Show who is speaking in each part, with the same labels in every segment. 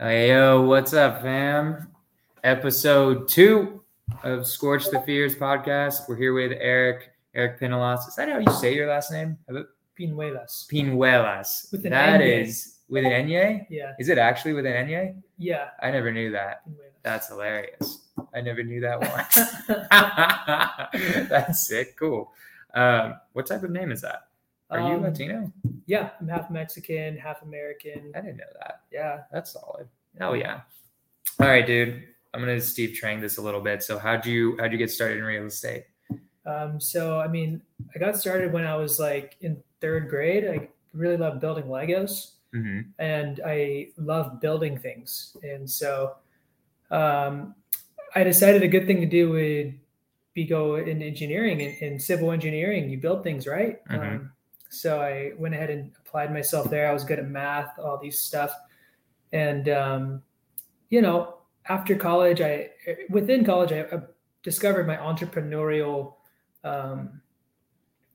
Speaker 1: Hey, yo, what's up, fam? Episode two of Skorch the Fears podcast. We're here with Erik, Erik Pinalas. Is that how you say your last name?
Speaker 2: Pinuelas.
Speaker 1: Pinuelas.
Speaker 2: With an
Speaker 1: That
Speaker 2: N-Y.
Speaker 1: is with an Enye?
Speaker 2: Yeah,
Speaker 1: Is it actually with an Enye?
Speaker 2: yeah.
Speaker 1: I never knew that.
Speaker 2: Pinuelas.
Speaker 1: That's hilarious. I never knew that one. That's sick. Cool. Um, what type of name is that? Are you
Speaker 2: Um,
Speaker 1: Latino?
Speaker 2: yeah, I'm half Mexican, half American.
Speaker 1: I didn't know that.
Speaker 2: Yeah.
Speaker 1: That's solid. Hell yeah. All right, dude. I'm gonna Steve Trang this a little bit. So how'd you how'd you get started in real estate?
Speaker 2: Um, so I mean, I got started when I was like in third grade. I really loved building Legos,
Speaker 1: Mm-hmm.
Speaker 2: and I love building things. And so, um, I decided a good thing to do would be go in engineering and in, civil engineering. You build things, right?
Speaker 1: Mhm.
Speaker 2: Um, so I went ahead and applied myself there. I was good at math, all these stuff, and um, you know, after college, I within college, I, I discovered my entrepreneurial, um,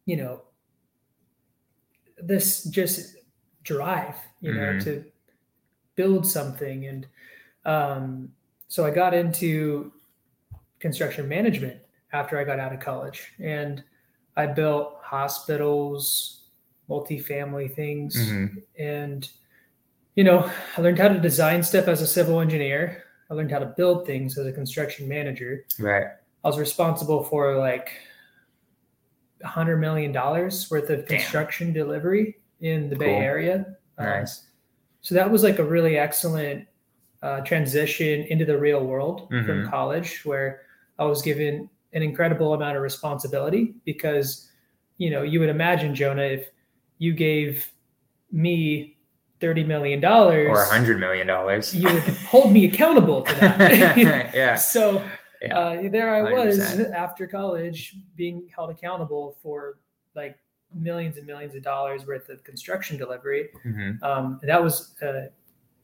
Speaker 2: you know, this just drive, you know,
Speaker 1: Mhm.
Speaker 2: to build something. And um, so I got into construction management after I got out of college. And I built hospitals, multifamily things.
Speaker 1: Mm-hmm.
Speaker 2: And, you know, I learned how to design stuff as a civil engineer. I learned how to build things as a construction manager.
Speaker 1: Right.
Speaker 2: I was responsible for like a hundred million dollars worth of
Speaker 1: Damn.
Speaker 2: construction delivery in the Bay
Speaker 1: Cool.
Speaker 2: Area. Um,
Speaker 1: Nice.
Speaker 2: so that was like a really excellent uh, transition into the real world
Speaker 1: Mhm.
Speaker 2: from college, where I was given an incredible amount of responsibility because, you know, you would imagine Jonah if you gave me thirty million dollars
Speaker 1: Or a hundred million dollars.
Speaker 2: you would hold me accountable to that.
Speaker 1: yeah.
Speaker 2: So
Speaker 1: Yeah.
Speaker 2: uh, there I was
Speaker 1: 100%.
Speaker 2: after college being held accountable for like millions and millions of dollars worth of construction delivery.
Speaker 1: Mhm.
Speaker 2: Um, that was an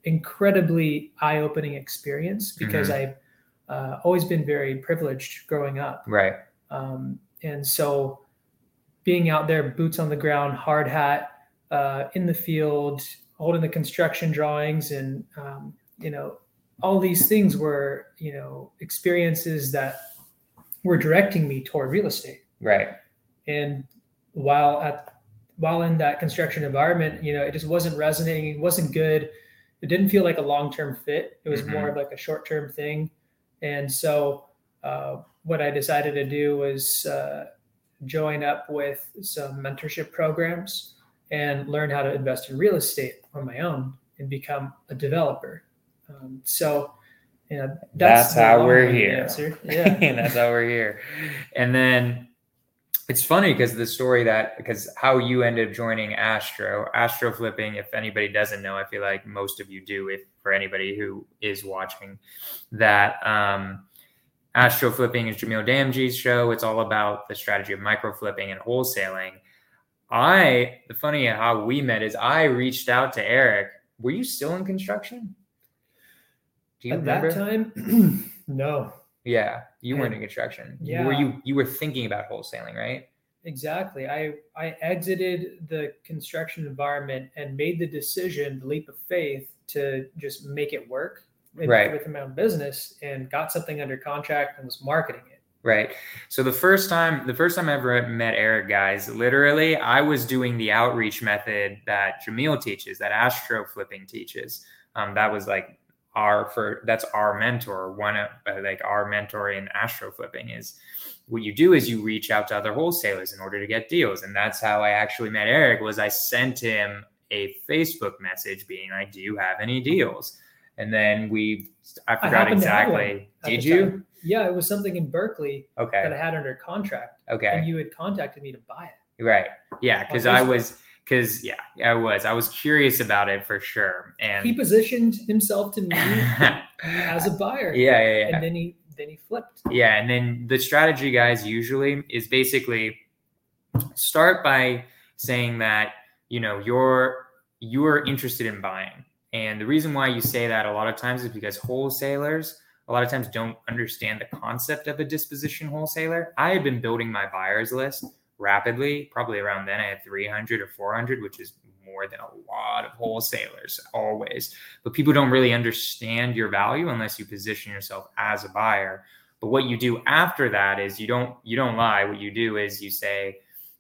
Speaker 2: incredibly eye-opening experience because I've uh, always been very privileged growing up.
Speaker 1: Right.
Speaker 2: Um, and so being out there, boots on the ground, hard hat, uh, in the field, holding the construction drawings, and um, you know, all these things were you know experiences that were directing me toward real estate.
Speaker 1: Right.
Speaker 2: And while at while in that construction environment, you know, it just wasn't resonating. It wasn't good. It didn't feel like a long term fit. It was
Speaker 1: Mhm.
Speaker 2: more of like a short term thing. And so, uh, what I decided to do was uh, join up with some mentorship programs and learn how to invest in real estate on my own and become a developer. Um, so, you know,
Speaker 1: That's
Speaker 2: the
Speaker 1: how we're here.
Speaker 2: Answer. Yeah.
Speaker 1: That's how we're here. And then it's funny because the story that because how you ended up joining Astro, Astro flipping, if anybody doesn't know, I feel like most of you do, if for anybody who is watching, that um Astro flipping is Jamil Damji's show. It's all about the strategy of micro flipping and wholesaling. I the funny how we met is I reached out to Erik. Were you still in construction? Do you
Speaker 2: At
Speaker 1: remember?
Speaker 2: that time, no.
Speaker 1: Yeah, you weren't in construction.
Speaker 2: yeah.
Speaker 1: Were you you were thinking about wholesaling, right?
Speaker 2: Exactly. I I exited the construction environment and made the decision, the leap of faith, to just make it work with,
Speaker 1: Right.
Speaker 2: with my own business and got something under contract and was marketing it.
Speaker 1: Right. So the first time the first time I ever met Erik, guys, literally I was doing the outreach method that Jamil teaches, that Astro flipping teaches. Um, that was like our for that's our mentor. One of uh, like our mentor in Astro flipping is what you do is you reach out to other wholesalers in order to get deals, and that's how I actually met Erik. Was I sent him a Facebook message being like, "Do you have any deals?" And then we, I forgot
Speaker 2: happened to have one
Speaker 1: exactly. Did you?
Speaker 2: time. Yeah, it was something in Berkeley
Speaker 1: Okay.
Speaker 2: that I had under contract,
Speaker 1: Okay.
Speaker 2: and you had contacted me to buy it.
Speaker 1: Right. Yeah, because I was because yeah, I was. I was curious about it for sure. And
Speaker 2: He positioned himself to me as a buyer,
Speaker 1: yeah, yeah.
Speaker 2: and then he then he flipped.
Speaker 1: Yeah, and then the strategy, guys, usually is basically start by saying that you know you're you're interested in buying, and the reason why you say that a lot of times is because wholesalers a lot of times don't understand the concept of a disposition wholesaler. I had been building my buyers list rapidly, probably around then I had 300 or 400, which is more than a lot of wholesalers always. But people don't really understand your value unless you position yourself as a buyer. But what you do after that is you don't you don't lie. What you do is you say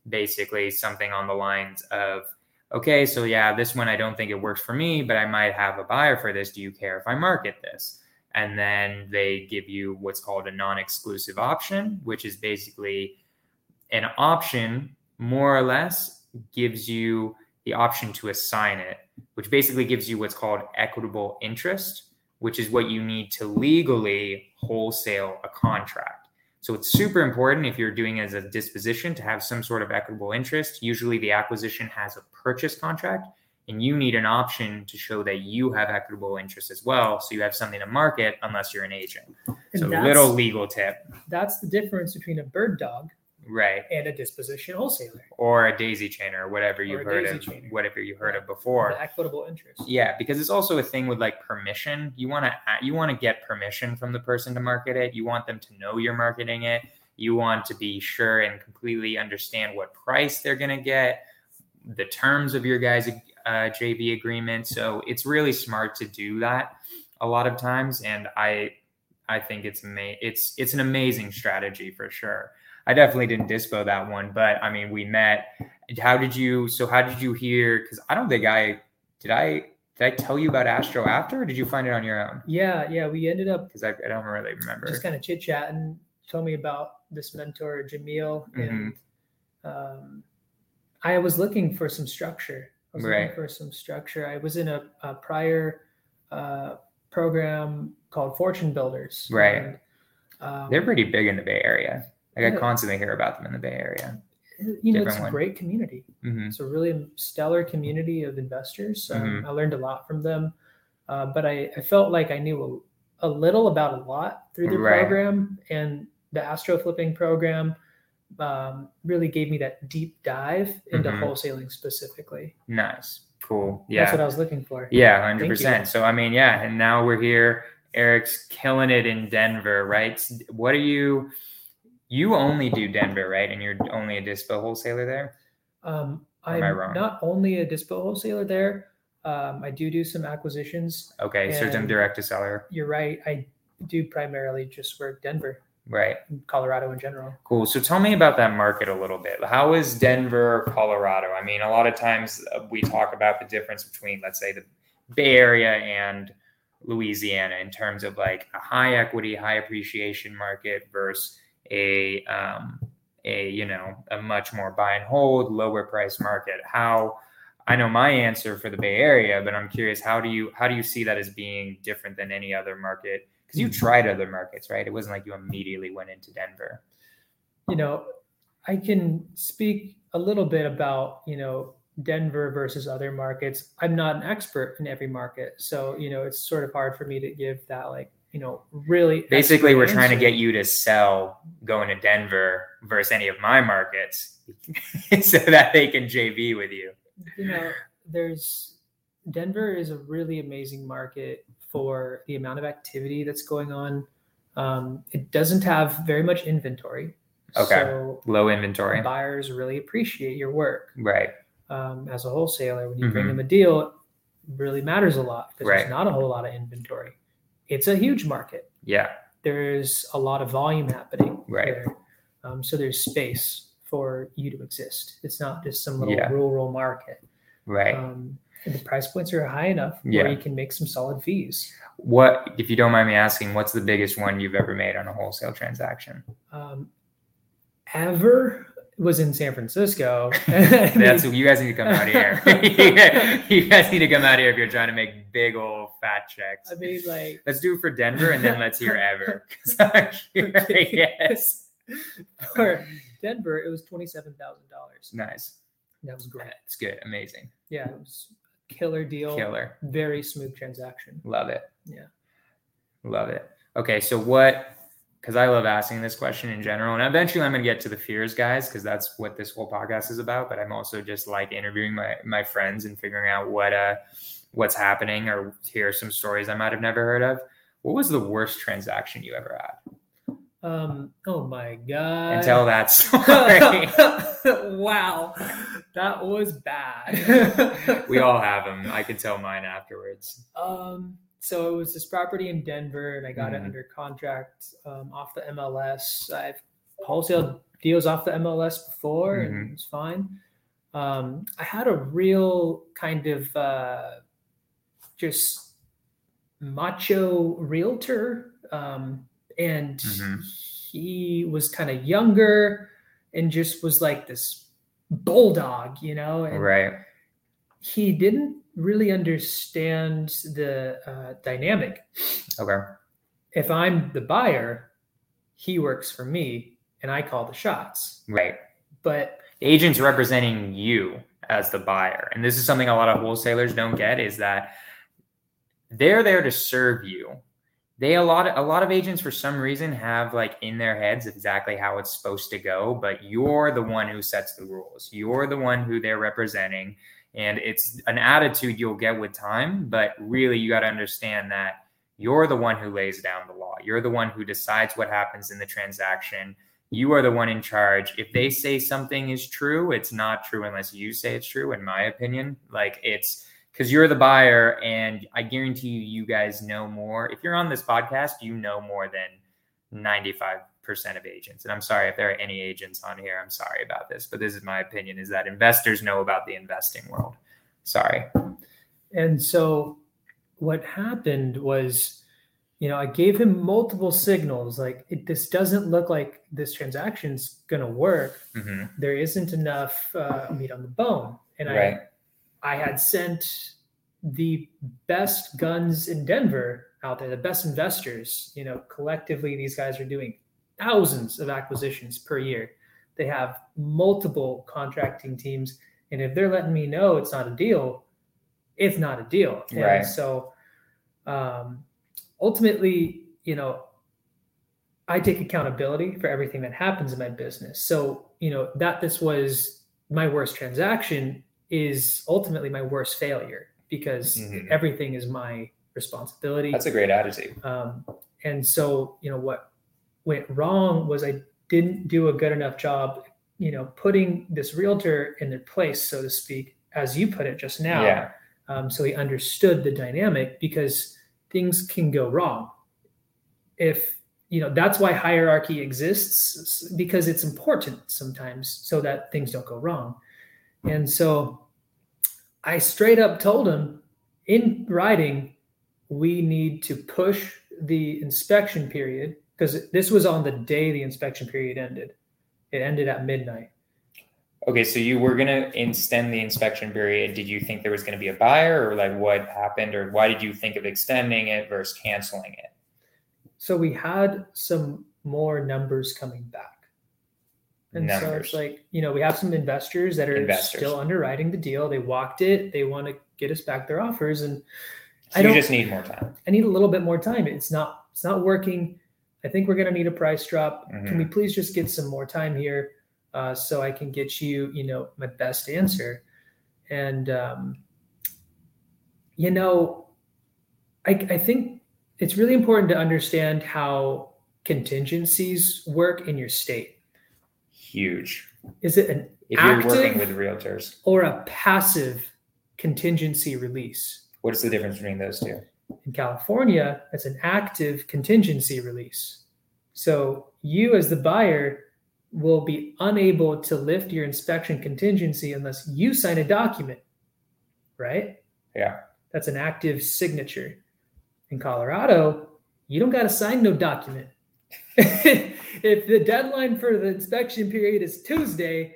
Speaker 1: basically something on the lines of okay, so yeah, this one I don't think it works for me, but I might have a buyer for this. Do you care if I market this? And then they give you what's called a non exclusive option, which is basically an option, more or less, gives you the option to assign it, which basically gives you what's called equitable interest, which is what you need to legally wholesale a contract. So it's super important if you're doing as a disposition to have some sort of equitable interest. Usually the acquisition has a purchase contract and you need an option to show that you have equitable interest as well. So you have something to market unless you're an agent.
Speaker 2: And
Speaker 1: so little legal tip.
Speaker 2: That's the difference between a bird dog
Speaker 1: Right.
Speaker 2: and a disposition wholesaler.
Speaker 1: Or a daisy chain or whatever you've heard of
Speaker 2: chainer.
Speaker 1: whatever you heard of
Speaker 2: The
Speaker 1: before.
Speaker 2: equitable interest.
Speaker 1: Yeah, because it's also a thing with like permission. You want to you want to get permission from the person to market it. You want them to know you're marketing it. You want to be sure and completely understand what price they're going to get, the terms of your guys' uh, JV agreement. So it's really smart to do that a lot of times, and I I think it's ama- it's it's an amazing strategy for sure. I definitely didn't dispo that one, but I mean, we met. How did you? So how did you hear? Because I don't think I did. I did I tell you about Astro after, or did you find it on your own?
Speaker 2: Yeah, yeah. We ended up
Speaker 1: Because I, I don't really remember.
Speaker 2: just kind of chit chatting. Told me about this mentor, Jamil,
Speaker 1: Mm-hmm.
Speaker 2: and um, I was looking for some structure. I was
Speaker 1: Right.
Speaker 2: looking for some structure. I was in a, a prior uh, program called Fortune Builders.
Speaker 1: Right.
Speaker 2: And, um,
Speaker 1: They're pretty big in the Bay Area. Like I constantly hear about them in the Bay Area.
Speaker 2: you know,
Speaker 1: different
Speaker 2: it's a
Speaker 1: one.
Speaker 2: great community.
Speaker 1: hmm
Speaker 2: It's a really stellar community of investors. Um,
Speaker 1: Mhm.
Speaker 2: I learned a lot from them, uh, but I, I felt like I knew a, a little about a lot through the
Speaker 1: Right.
Speaker 2: program, and the Astro Flipping program um, really gave me that deep dive into
Speaker 1: Mhm.
Speaker 2: wholesaling specifically.
Speaker 1: Nice, cool. Yeah, that's
Speaker 2: what I was looking for.
Speaker 1: yeah, hundred percent. So I mean, yeah, and now we're here. Erik's killing it in Denver, right? What are you? You only do Denver, right? And you're only a dispo wholesaler there.
Speaker 2: Um, I'm
Speaker 1: I wrong?
Speaker 2: not only a dispo wholesaler there. Um, I do do some acquisitions.
Speaker 1: Okay, so
Speaker 2: And-
Speaker 1: direct to seller,
Speaker 2: You're right. I do primarily just work Denver,
Speaker 1: right?
Speaker 2: Colorado in general.
Speaker 1: Cool. So tell me about that market a little bit. How is Denver, Colorado? I mean, a lot of times uh, we talk about the difference between, let's say, the Bay Area and Louisiana in terms of like a high equity, high appreciation market versus a um, a you know a much more buy and hold, lower price market. How I know my answer for the Bay Area, but I'm curious how do you how do you see that as being different than any other market? Because you tried other markets, right? It wasn't like you immediately went into Denver.
Speaker 2: you know, I can speak a little bit about, you know, Denver versus other markets. I'm not an expert in every market. So, you know, it's sort of hard for me to give that like, you know, really
Speaker 1: Basically, we're trying to get you to sell going to Denver versus any of my markets so that they can JV with you.
Speaker 2: you know, there's Denver is a really amazing market for the amount of activity that's going on. Um, it doesn't have very much inventory.
Speaker 1: Okay.
Speaker 2: So
Speaker 1: Low inventory.
Speaker 2: buyers really appreciate your work.
Speaker 1: Right.
Speaker 2: um, as a wholesaler when you bring
Speaker 1: Mhm.
Speaker 2: them a deal it really matters a lot because
Speaker 1: Right.
Speaker 2: there's not a whole lot of inventory it's a huge market
Speaker 1: Yeah.
Speaker 2: there's a lot of volume happening
Speaker 1: Right.
Speaker 2: there. Um, so there's space for you to exist it's not just some little
Speaker 1: Yeah.
Speaker 2: rural market
Speaker 1: Right.
Speaker 2: um, and the price points are high enough
Speaker 1: Yeah.
Speaker 2: where you can make some solid fees
Speaker 1: what, if you don't mind me asking, what's the biggest one you've ever made on a wholesale transaction?
Speaker 2: um, ever was in san francisco
Speaker 1: That's you guys need to come out here. you guys need to come out here if you're trying to make big old fat checks.
Speaker 2: i mean like
Speaker 1: Let's do it for Denver and then let's hear ever. I'm
Speaker 2: for denver it was $27000
Speaker 1: Nice.
Speaker 2: that was great
Speaker 1: It's good. Amazing.
Speaker 2: Yeah, it was a killer deal.
Speaker 1: Killer.
Speaker 2: Very smooth transaction.
Speaker 1: Love it.
Speaker 2: Yeah.
Speaker 1: Love it. Okay. So what, because I love asking this question in general, and eventually I'm going to get to the fears, guys, because that's what this whole podcast is about. But I'm also just like interviewing my, my friends and figuring out what, uh, what's happening or hear some stories I might have never heard of. What was the worst transaction you ever had?
Speaker 2: Um, oh my god.
Speaker 1: And tell that story.
Speaker 2: wow. that was bad.
Speaker 1: we all have them. I could tell mine afterwards.
Speaker 2: Um, so it was this property in Denver, and I got
Speaker 1: Mhm.
Speaker 2: it under contract um, off the MLS. I've wholesale deals off the MLS before,
Speaker 1: Mhm.
Speaker 2: and it was fine. Um, I had a real kind of uh, just macho realtor, um, and
Speaker 1: Mhm.
Speaker 2: he was kind of younger and just was like this bulldog, you know, and
Speaker 1: Right.
Speaker 2: he didn't really understand the uh, dynamic.
Speaker 1: Okay.
Speaker 2: If I'm the buyer, he works for me and I call the shots.
Speaker 1: Right.
Speaker 2: But
Speaker 1: The agent's representing you as the buyer. And this is something a lot of wholesalers don't get is that they're there to serve you. They a lot of, a lot of agents for some reason have like in their heads exactly how it's supposed to go, but you're the one who sets the rules. You're the one who they're representing and it's an attitude you'll get with time, but really you got to understand that you're the one who lays down the law. You're the one who decides what happens in the transaction you are the one in charge. If they say something is true, it's not true unless you say it's true, in my opinion. Like it's because you're the buyer, and I guarantee you, you guys know more. If you're on this podcast, you know more than 95% of agents. And I'm sorry if there are any agents on here. I'm sorry about this, but this is my opinion is that investors know about the investing world. Sorry.
Speaker 2: and so what happened was you know, I gave him multiple signals like it, this doesn't look like this transaction's going to work.
Speaker 1: hmm
Speaker 2: There isn't enough uh, meat on the bone. And
Speaker 1: Right.
Speaker 2: I I had sent the best guns in Denver out there, the best investors. You know, collectively, these guys are doing thousands of acquisitions per year. They have multiple contracting teams, and if they're letting me know it's not a deal, it's not a deal. And
Speaker 1: Right.
Speaker 2: So, um, ultimately, you know, I take accountability for everything that happens in my business. So, you know, that this was my worst transaction is ultimately my worst failure because
Speaker 1: Mhm.
Speaker 2: everything is my responsibility.
Speaker 1: That's a great attitude.
Speaker 2: Um, and so, you know, what went wrong was I didn't do a good enough job, you know, putting this realtor in their place, so to speak, as you put it just now.
Speaker 1: Yeah.
Speaker 2: Um, so he understood the dynamic because things can go wrong. If you know, that's why hierarchy exists because it's important sometimes so that things don't go wrong. And so I straight up told him in writing, we need to push the inspection period because this was on the day the inspection period ended. It ended at midnight.
Speaker 1: Okay, so you were gonna extend the inspection period. Did you think there was gonna be a buyer, or like what happened, or why did you think of extending it versus canceling it?
Speaker 2: So we had some more numbers coming back. And so it's like, you know, we have some investors that are
Speaker 1: Investors.
Speaker 2: still underwriting the deal. They walked it. They want to get us back their offers. And
Speaker 1: So
Speaker 2: I don't-
Speaker 1: just need more time.
Speaker 2: I need a little bit more time. It's not it's not working. I think we're gonna need a price drop. Can
Speaker 1: Mm-hmm.
Speaker 2: we please just get some more time here uh, so I can get you, you know, my best answer? And um, you know, I, I think it's really important to understand how contingencies work in your state.
Speaker 1: Huge.
Speaker 2: Is it an
Speaker 1: If you're working with realtors,
Speaker 2: or a passive contingency release?
Speaker 1: what's the difference between those two?
Speaker 2: In California, that's an active contingency release. So you, as the buyer, will be unable to lift your inspection contingency unless you sign a document, right?
Speaker 1: Yeah.
Speaker 2: That's an active signature. In Colorado, you don't got to sign no document. if the deadline for the inspection period is Tuesday,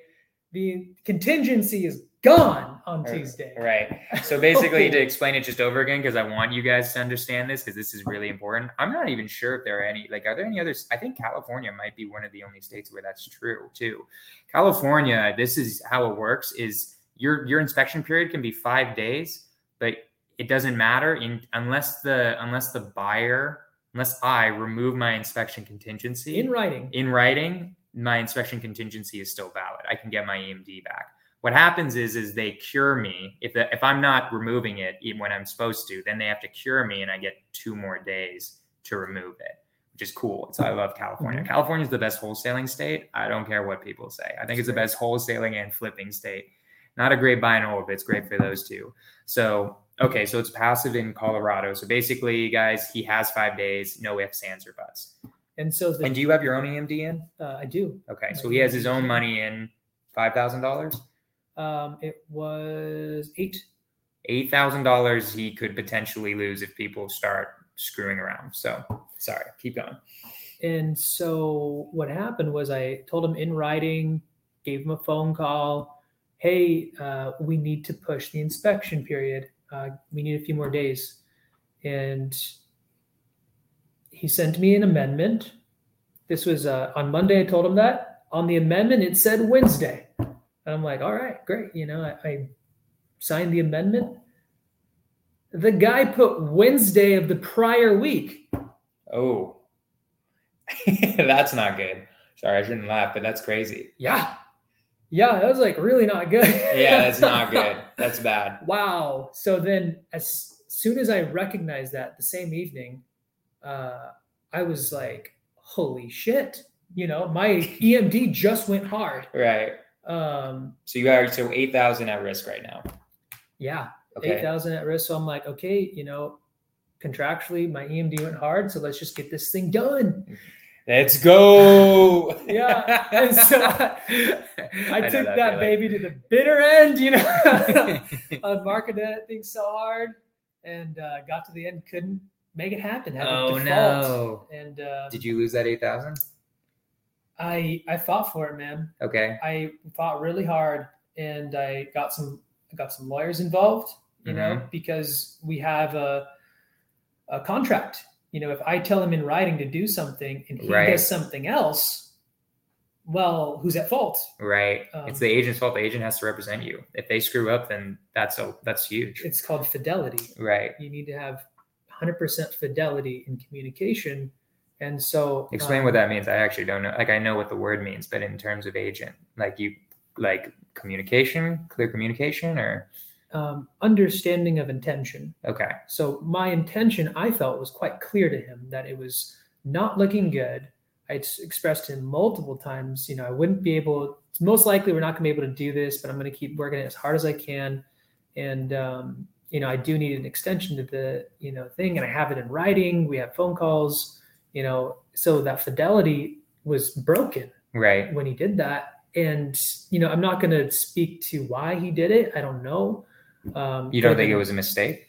Speaker 2: the contingency is gone on. Tuesday.
Speaker 1: Right. So basically, to explain it just over again, because I want you guys to understand this, because this is really important. I'm not even sure if there are any, like, are there any others? I think California might be one of the only states where that's true too. California, this is how it works: is your your inspection period can be five days, but it doesn't matter in unless the unless the buyer unless I remove my inspection contingency
Speaker 2: In writing.
Speaker 1: in writing, my inspection contingency is still valid. I can get my EMD back. What happens is, is they cure me if the, if I'm not removing it even when I'm supposed to, then they have to cure me, and I get two more days to remove it, which is cool. So I love California.
Speaker 2: Mhm.
Speaker 1: California is the best wholesaling state. I don't care what people say. I think it's the best wholesaling and flipping state. Not a great buy and hold, but it's great for those two. So okay, so it's passive in Colorado. So basically, guys, he has five days, no ifs, ands, or buts.
Speaker 2: And so the,
Speaker 1: And do you have your own EMD in?
Speaker 2: uh, I do.
Speaker 1: Okay, so he has his own money in five thousand dollars.
Speaker 2: Um, it was eight.
Speaker 1: Eight thousand dollars he could potentially lose if people start screwing around. So sorry, keep going.
Speaker 2: And so what happened was I told him in writing, gave him a phone call. Hey, uh, we need to push the inspection period. Uh, we need a few more days. And he sent me an amendment. This was uh, on Monday. I told him that. On the amendment, it said Wednesday. And I'm like, all right, great. You know, I, I signed the amendment. The guy put Wednesday of the prior week.
Speaker 1: Oh, that's not good. Sorry, I shouldn't laugh, but that's crazy.
Speaker 2: Yeah. Yeah, that was like really not good.
Speaker 1: Yeah, that's not good. That's bad.
Speaker 2: wow. So then, as soon as I recognized that the same evening, uh, I was like, holy shit. You know, my EMD just went hard.
Speaker 1: Right.
Speaker 2: Um,
Speaker 1: So you are so eight thousand at risk right now.
Speaker 2: yeah,
Speaker 1: Okay.
Speaker 2: 8,000 at risk. So I'm like, okay, you know, contractually, my EMD went hard. So let's just get this thing done.
Speaker 1: Let's go.
Speaker 2: Yeah. And so I, I
Speaker 1: know
Speaker 2: took that,
Speaker 1: feeling.
Speaker 2: baby to the bitter end, you know. I marketed that thing so hard and uh, got to the end, couldn't make it happen.
Speaker 1: Oh no!
Speaker 2: And uh,
Speaker 1: Did you lose that eight thousand?
Speaker 2: I I fought for it, man.
Speaker 1: Okay.
Speaker 2: I fought really hard, and I got some I got some lawyers involved, you know,
Speaker 1: Mm-hmm.
Speaker 2: because we have a a contract. You know, if I tell him in writing to do something and he
Speaker 1: Right.
Speaker 2: does something else, well, who's at fault?
Speaker 1: Right.
Speaker 2: Um,
Speaker 1: it's the agent's fault. The agent has to represent you. If they screw up, then that's a that's huge.
Speaker 2: It's called fidelity.
Speaker 1: Right.
Speaker 2: You need to have 100% fidelity in communication. And so,
Speaker 1: Explain
Speaker 2: um,
Speaker 1: what that means. I actually don't know. Like I know what the word means, but in terms of agent, like you like communication, clear communication, or
Speaker 2: um, understanding of intention.
Speaker 1: okay.
Speaker 2: So my intention, I felt, was quite clear to him that it was not looking good. I expressed to him multiple times, you know, I wouldn't be able. It's most likely we're not going to be able to do this, but I'm going to keep working it as hard as I can. And um, you know, I do need an extension to the you know thing, and I have it in writing. We have phone calls, you know, so that fidelity was broken
Speaker 1: Right.
Speaker 2: when he did that. And you know, I'm not going to speak to why he did it. I don't know. Um,
Speaker 1: You don't think it was a mistake?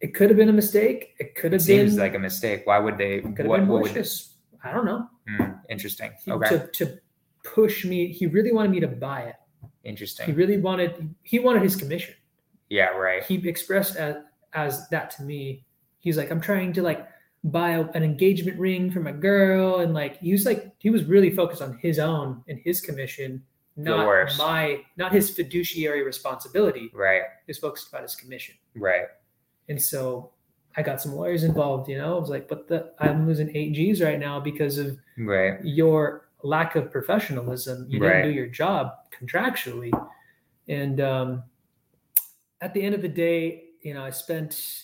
Speaker 2: It could have been a mistake. It could
Speaker 1: It
Speaker 2: have
Speaker 1: seems
Speaker 2: been
Speaker 1: like a mistake. Why would they?
Speaker 2: could have
Speaker 1: What,
Speaker 2: been
Speaker 1: what would?
Speaker 2: malicious. I don't know.
Speaker 1: Hmm, interesting. Okay.
Speaker 2: To to push me, he really wanted me to buy it.
Speaker 1: Interesting.
Speaker 2: He really wanted. He wanted his commission.
Speaker 1: Yeah. Right.
Speaker 2: He expressed as, as that to me. He's like, I'm trying to like buy a- an engagement ring from a girl, and like he was like he was really focused on his own and his commission, not my not his fiduciary responsibility.
Speaker 1: Right.
Speaker 2: He was focused about his commission.
Speaker 1: Right.
Speaker 2: And so I got some lawyers involved, you know. I was like, but the I'm losing eight G's right now because of
Speaker 1: Right.
Speaker 2: your lack of professionalism. You didn't
Speaker 1: Right.
Speaker 2: do your job contractually. And um, at the end of the day, you know, I spent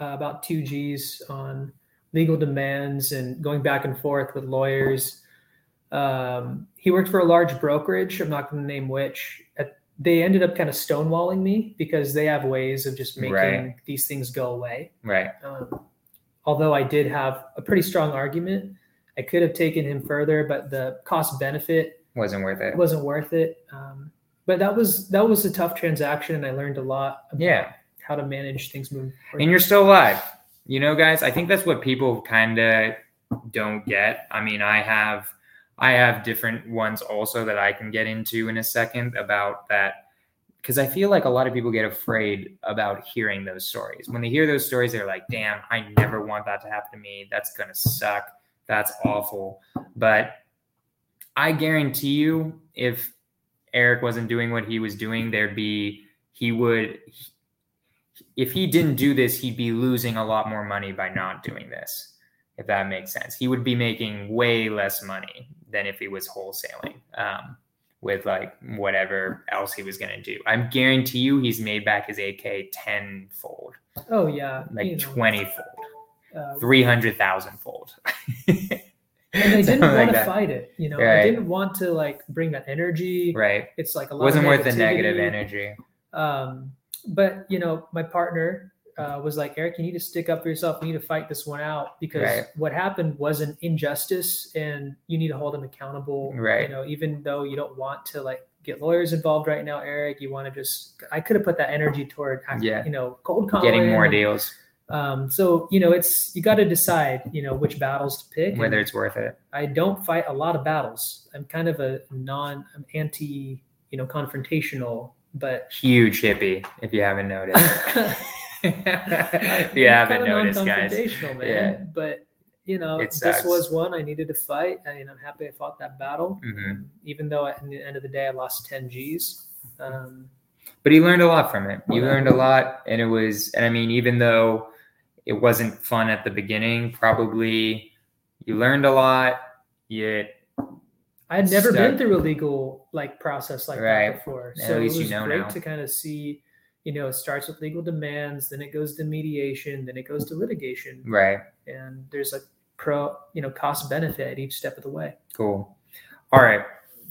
Speaker 2: uh, about two G's on legal demands and going back and forth with lawyers. Um, he worked for a large brokerage. I'm not going to name which. At, they ended up kind of stonewalling me because they have ways of just making
Speaker 1: Right.
Speaker 2: these things go away.
Speaker 1: Right.
Speaker 2: Um, although I did have a pretty strong argument, I could have taken him further, but the cost benefit
Speaker 1: Wasn't worth it.
Speaker 2: wasn't worth it. Um, but that was that was a tough transaction, and I learned a lot about
Speaker 1: Yeah.
Speaker 2: how to manage things moving forward.
Speaker 1: and you're still alive. You know, guys, I think that's what people kind of don't get. I mean, I have I have different ones also that I can get into in a second about that because I feel like a lot of people get afraid about hearing those stories. When they hear those stories, they're like, "Damn, I never want that to happen to me. That's to suck. That's awful." But I guarantee you if Erik wasn't doing what he was doing, there'd be he would if he didn't do this, he'd be losing a lot more money by not doing this. If that makes sense, he would be making way less money than if he was wholesaling um, with like whatever else he was going to do. I guarantee you, he's made back his AK tenfold,
Speaker 2: oh yeah,
Speaker 1: like
Speaker 2: you know,
Speaker 1: twenty fold,
Speaker 2: uh,
Speaker 1: three hundred thousand fold.
Speaker 2: and I didn't
Speaker 1: Something like
Speaker 2: want to
Speaker 1: that.
Speaker 2: fight it. You know,
Speaker 1: Right.
Speaker 2: I didn't want to like bring that energy.
Speaker 1: Right.
Speaker 2: It's like a lot
Speaker 1: Wasn't
Speaker 2: of
Speaker 1: worth the negative energy.
Speaker 2: Um, but you know, my partner uh, was like, Erik, you need to stick up for yourself. You need to fight this one out because
Speaker 1: Right.
Speaker 2: what happened was an injustice, and you need to hold them accountable.
Speaker 1: Right.
Speaker 2: You know, even though you don't want to like get lawyers involved right now, Erik, you want to just. I could have put that energy toward,
Speaker 1: Yeah.
Speaker 2: you know, cold calling,
Speaker 1: Getting more deals,
Speaker 2: Um, so you know, it's you got to decide, you know, which battles to pick.
Speaker 1: whether it's worth it.
Speaker 2: I don't fight a lot of battles. I'm kind of a non, I'm anti, you know, confrontational, but
Speaker 1: Huge hippie, if you haven't noticed. if you haven't noticed, guys.
Speaker 2: man.
Speaker 1: Yeah.
Speaker 2: But you know, this was one I needed to fight, and I'm happy I fought that battle.
Speaker 1: Mhm.
Speaker 2: Um, even though at the end of the day I lost 10 G's. Um,
Speaker 1: But you learned a lot from it. You learned a lot, and it was, and I mean, even though it wasn't fun at the beginning, probably you learned a lot. Yet,
Speaker 2: I had never been through a legal like process like
Speaker 1: Right.
Speaker 2: that before, so it
Speaker 1: least you
Speaker 2: was
Speaker 1: know
Speaker 2: great
Speaker 1: now.
Speaker 2: to kind of see. You know, it starts with legal demands, then it goes to mediation, then it goes to litigation,
Speaker 1: right?
Speaker 2: and there's a pro, you know, cost benefit at each step of the way.
Speaker 1: Cool. All right.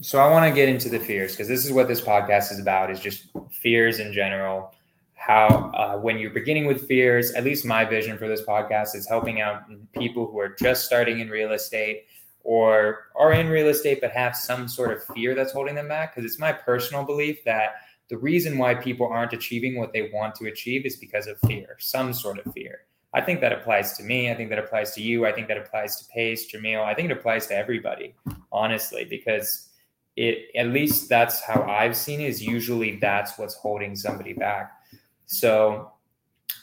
Speaker 1: So I want to get into the fears because this is what this podcast is about: is just fears in general. How uh, when you're beginning with fears, at least my vision for this podcast is helping out people who are just starting in real estate or are in real estate but have some sort of fear that's holding them back. Because it's my personal belief that the reason why people aren't achieving what they want to achieve is because of fear, some sort of fear. I think that applies to me. I think that applies to you. I think that applies to Pace, Jamil. I think it applies to everybody, honestly, because it at least that's how I've seen it is usually that's what's holding somebody back. So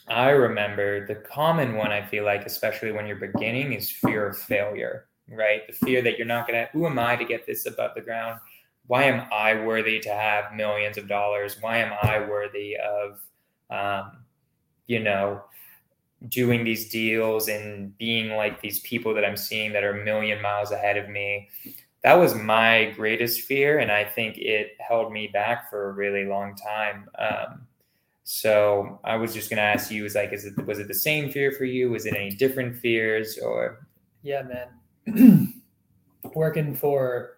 Speaker 1: I remember the common one I feel like, especially when you're beginning, is fear of failure, right? The fear that you're not gonna who am I to get this above the ground? Why am I worthy to have millions of dollars? Why am I worthy of um, you know, doing these deals and being like these people that I'm seeing that are a million miles ahead of me. That was my greatest fear, and I think it held me back for a really long time. Um, so I was just gonna ask you: is like, is it was it the same fear for you? Was it any different fears, or
Speaker 2: Yeah, man. Working for,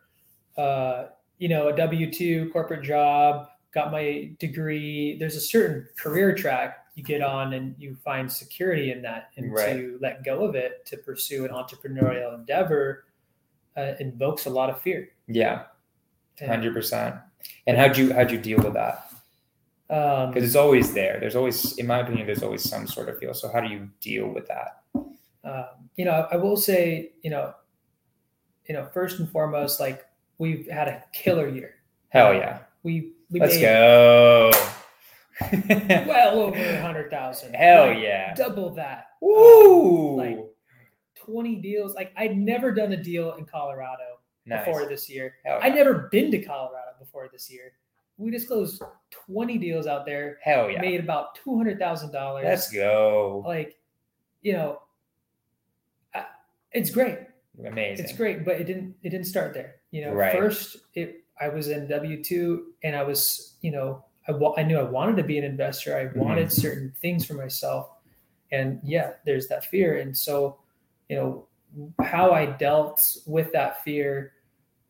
Speaker 2: uh, you know, a W two corporate job, got my degree. There's a certain career track you get on, and you find security in that, and
Speaker 1: Right.
Speaker 2: to let go of it to pursue an entrepreneurial endeavor uh, invokes a lot of fear.
Speaker 1: yeah, hundred percent? And how'd you how'd you deal with that?
Speaker 2: um,
Speaker 1: Because it's always there. There's always, in my opinion, there's always some sort of feel. So how do you deal with that?
Speaker 2: um, you know, I will say, you know, you know, first and foremost, like we've had a killer year.
Speaker 1: Hell um, yeah,
Speaker 2: We we
Speaker 1: let's
Speaker 2: made
Speaker 1: go.
Speaker 2: well over a hundred thousand.
Speaker 1: Hell
Speaker 2: Like,
Speaker 1: yeah.
Speaker 2: double that.
Speaker 1: Woo!
Speaker 2: Um, like, 20 deals. Like I'd never done a deal in Colorado
Speaker 1: nice.
Speaker 2: before this year.
Speaker 1: Hell
Speaker 2: I'd
Speaker 1: yeah.
Speaker 2: never been to Colorado before this year. We just closed 20 deals out there,
Speaker 1: Hell yeah.
Speaker 2: made about two hundred thousand dollars.
Speaker 1: Let's go.
Speaker 2: like, you know, it's great.
Speaker 1: Amazing.
Speaker 2: It's great, but it didn't. It didn't start there. You know,
Speaker 1: Right.
Speaker 2: first it I was in W two, and I was, you know, I wa- I knew I wanted to be an investor. I
Speaker 1: Mhm.
Speaker 2: wanted certain things for myself, and yeah, there's that fear. And so, you know, how I dealt with that fear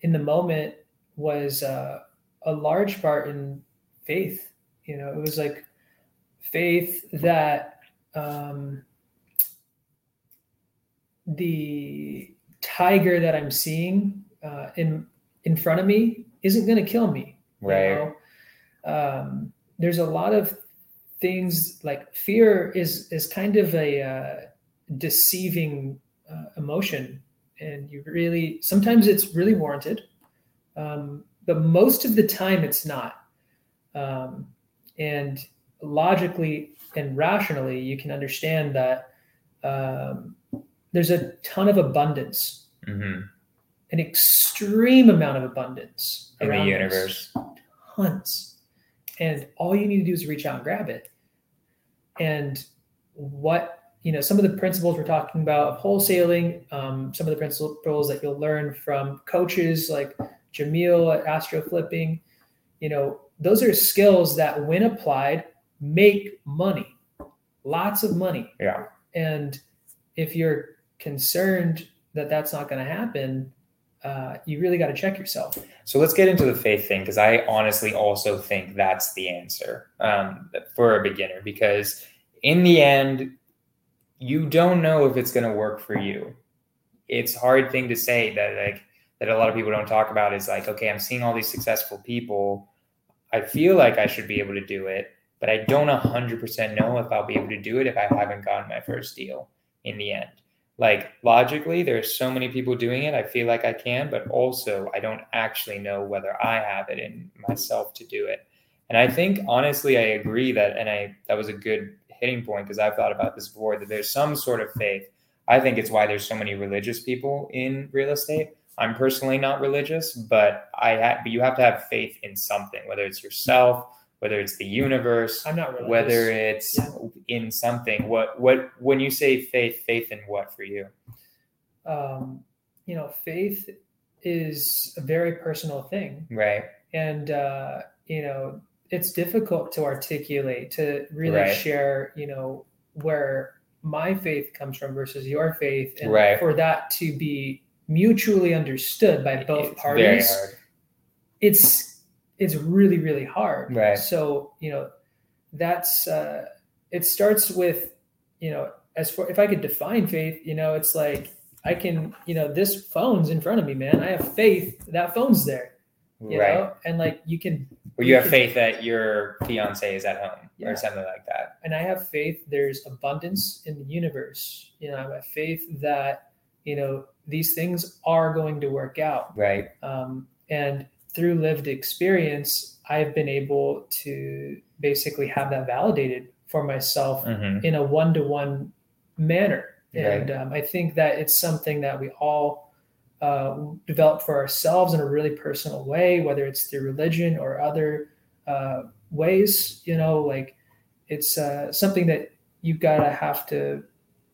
Speaker 2: in the moment was uh, a large part in faith. You know, it was like faith that um, the tiger that I'm seeing uh, in in front of me isn't going to kill me. you
Speaker 1: Right.
Speaker 2: know? Um, there's a lot of things like fear is is kind of a uh, deceiving uh, emotion, and you really sometimes it's really warranted, um, but most of the time it's not. Um, and logically and rationally, you can understand that um, there's a ton of abundance,
Speaker 1: hmm
Speaker 2: an extreme amount of abundance
Speaker 1: In the universe.
Speaker 2: Tons. And all you need to do is reach out and grab it. And what, you know, some of the principles we're talking about of wholesaling, um, some of the principles that you'll learn from coaches like Jamil at Astro Flipping, you know, those are skills that when applied make money, lots of money.
Speaker 1: Yeah.
Speaker 2: And if you're concerned that that's not going to happen, uh, you really got to check yourself.
Speaker 1: So let's get into the faith thing because I honestly also think that's the answer um, for a beginner because in the end, you don't know if it's going to work for you. It's hard thing to say that like that a lot of people don't talk about is like, okay, I'm seeing all these successful people. I feel like I should be able to do it, but I don't 100% know if I'll be able to do it if I haven't gotten my first deal in the end like logically there's so many people doing it i feel like i can but also i don't actually know whether i have it in myself to do it. And i think honestly i agree that and i that was a good hitting point because i've thought about this before that there's some sort of faith. I think it's why there's so many religious people in real estate. I'm personally not religious but i have but you have to have faith in something whether it's yourself whether it's the universe,
Speaker 2: I'm not religious.
Speaker 1: whether it's yeah. in something. What what when you say faith, faith in what for you?
Speaker 2: Um, you know, faith is a very personal thing,
Speaker 1: right?
Speaker 2: And uh, you know, it's difficult to articulate to really right. share. You know, where my faith comes from versus your faith, and right. for that to be mutually understood by both it's parties. It's it's really really hard.
Speaker 1: Right.
Speaker 2: So you know that's uh it starts with you know as for if i could define faith you know it's like i can you know this phone's in front of me man. I have faith that phone's there you right. Know? and like you can
Speaker 1: well you, you have can, faith that your fiance is at home yeah. or something like that.
Speaker 2: And i have faith there's abundance in the universe you know i have faith that you know these things are going to work out.
Speaker 1: Right.
Speaker 2: Um and through lived experience, I've been able to basically have that validated for myself mm-hmm. in a one to one manner. And um, I think that it's something that we all uh, develop for ourselves in a really personal way, whether it's through religion or other uh, ways. You know, like it's uh, something that you've got to have to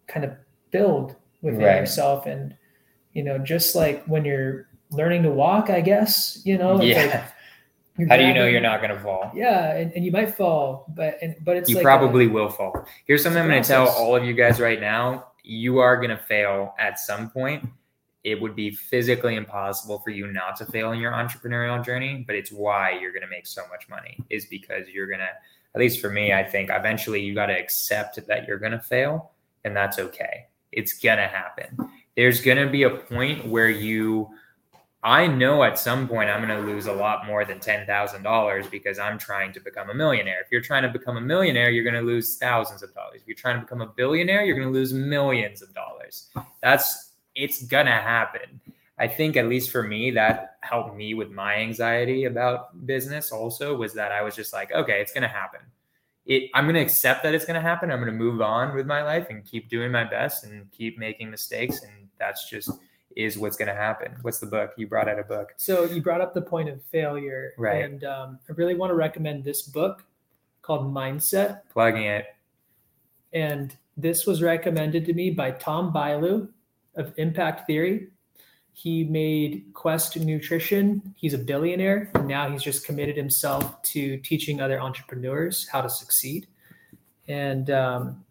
Speaker 2: kind of build within right. yourself. And, you know, just like when you're learning to walk, I guess, you know,
Speaker 1: yeah. Like How do you know you're not going to fall?
Speaker 2: Yeah, and, and you might fall, but and but it's
Speaker 1: you
Speaker 2: like
Speaker 1: probably a, will fall. Here's something I'm going to tell all of you guys right now: you are going to fail at some point. It would be physically impossible for you not to fail in your entrepreneurial journey, but it's why you're going to make so much money. Is because you're going to, at least for me, I think eventually you got to accept that you're going to fail, and that's okay. It's going to happen. There's going to be a point where you I know at some point I'm going to lose a lot more than $10,000 because I'm trying to become a millionaire. If you're trying to become a millionaire, you're going to lose thousands of dollars. If you're trying to become a billionaire, you're going to lose millions of dollars. That's it's going to happen. I think at least for me that helped me with my anxiety about business also was that I was just like, okay, it's going to happen. It, I'm going to accept that it's going to happen. I'm going to move on with my life and keep doing my best and keep making mistakes and that's just is what's going to happen. What's the book? You brought out a book.
Speaker 2: So you brought up the point of failure.
Speaker 1: Right.
Speaker 2: And um, I really want to recommend this book called Mindset.
Speaker 1: Plugging it.
Speaker 2: And this was recommended to me by Tom Bilyeu of Impact Theory. He made Quest Nutrition. He's a billionaire. And now he's just committed himself to teaching other entrepreneurs how to succeed. And um,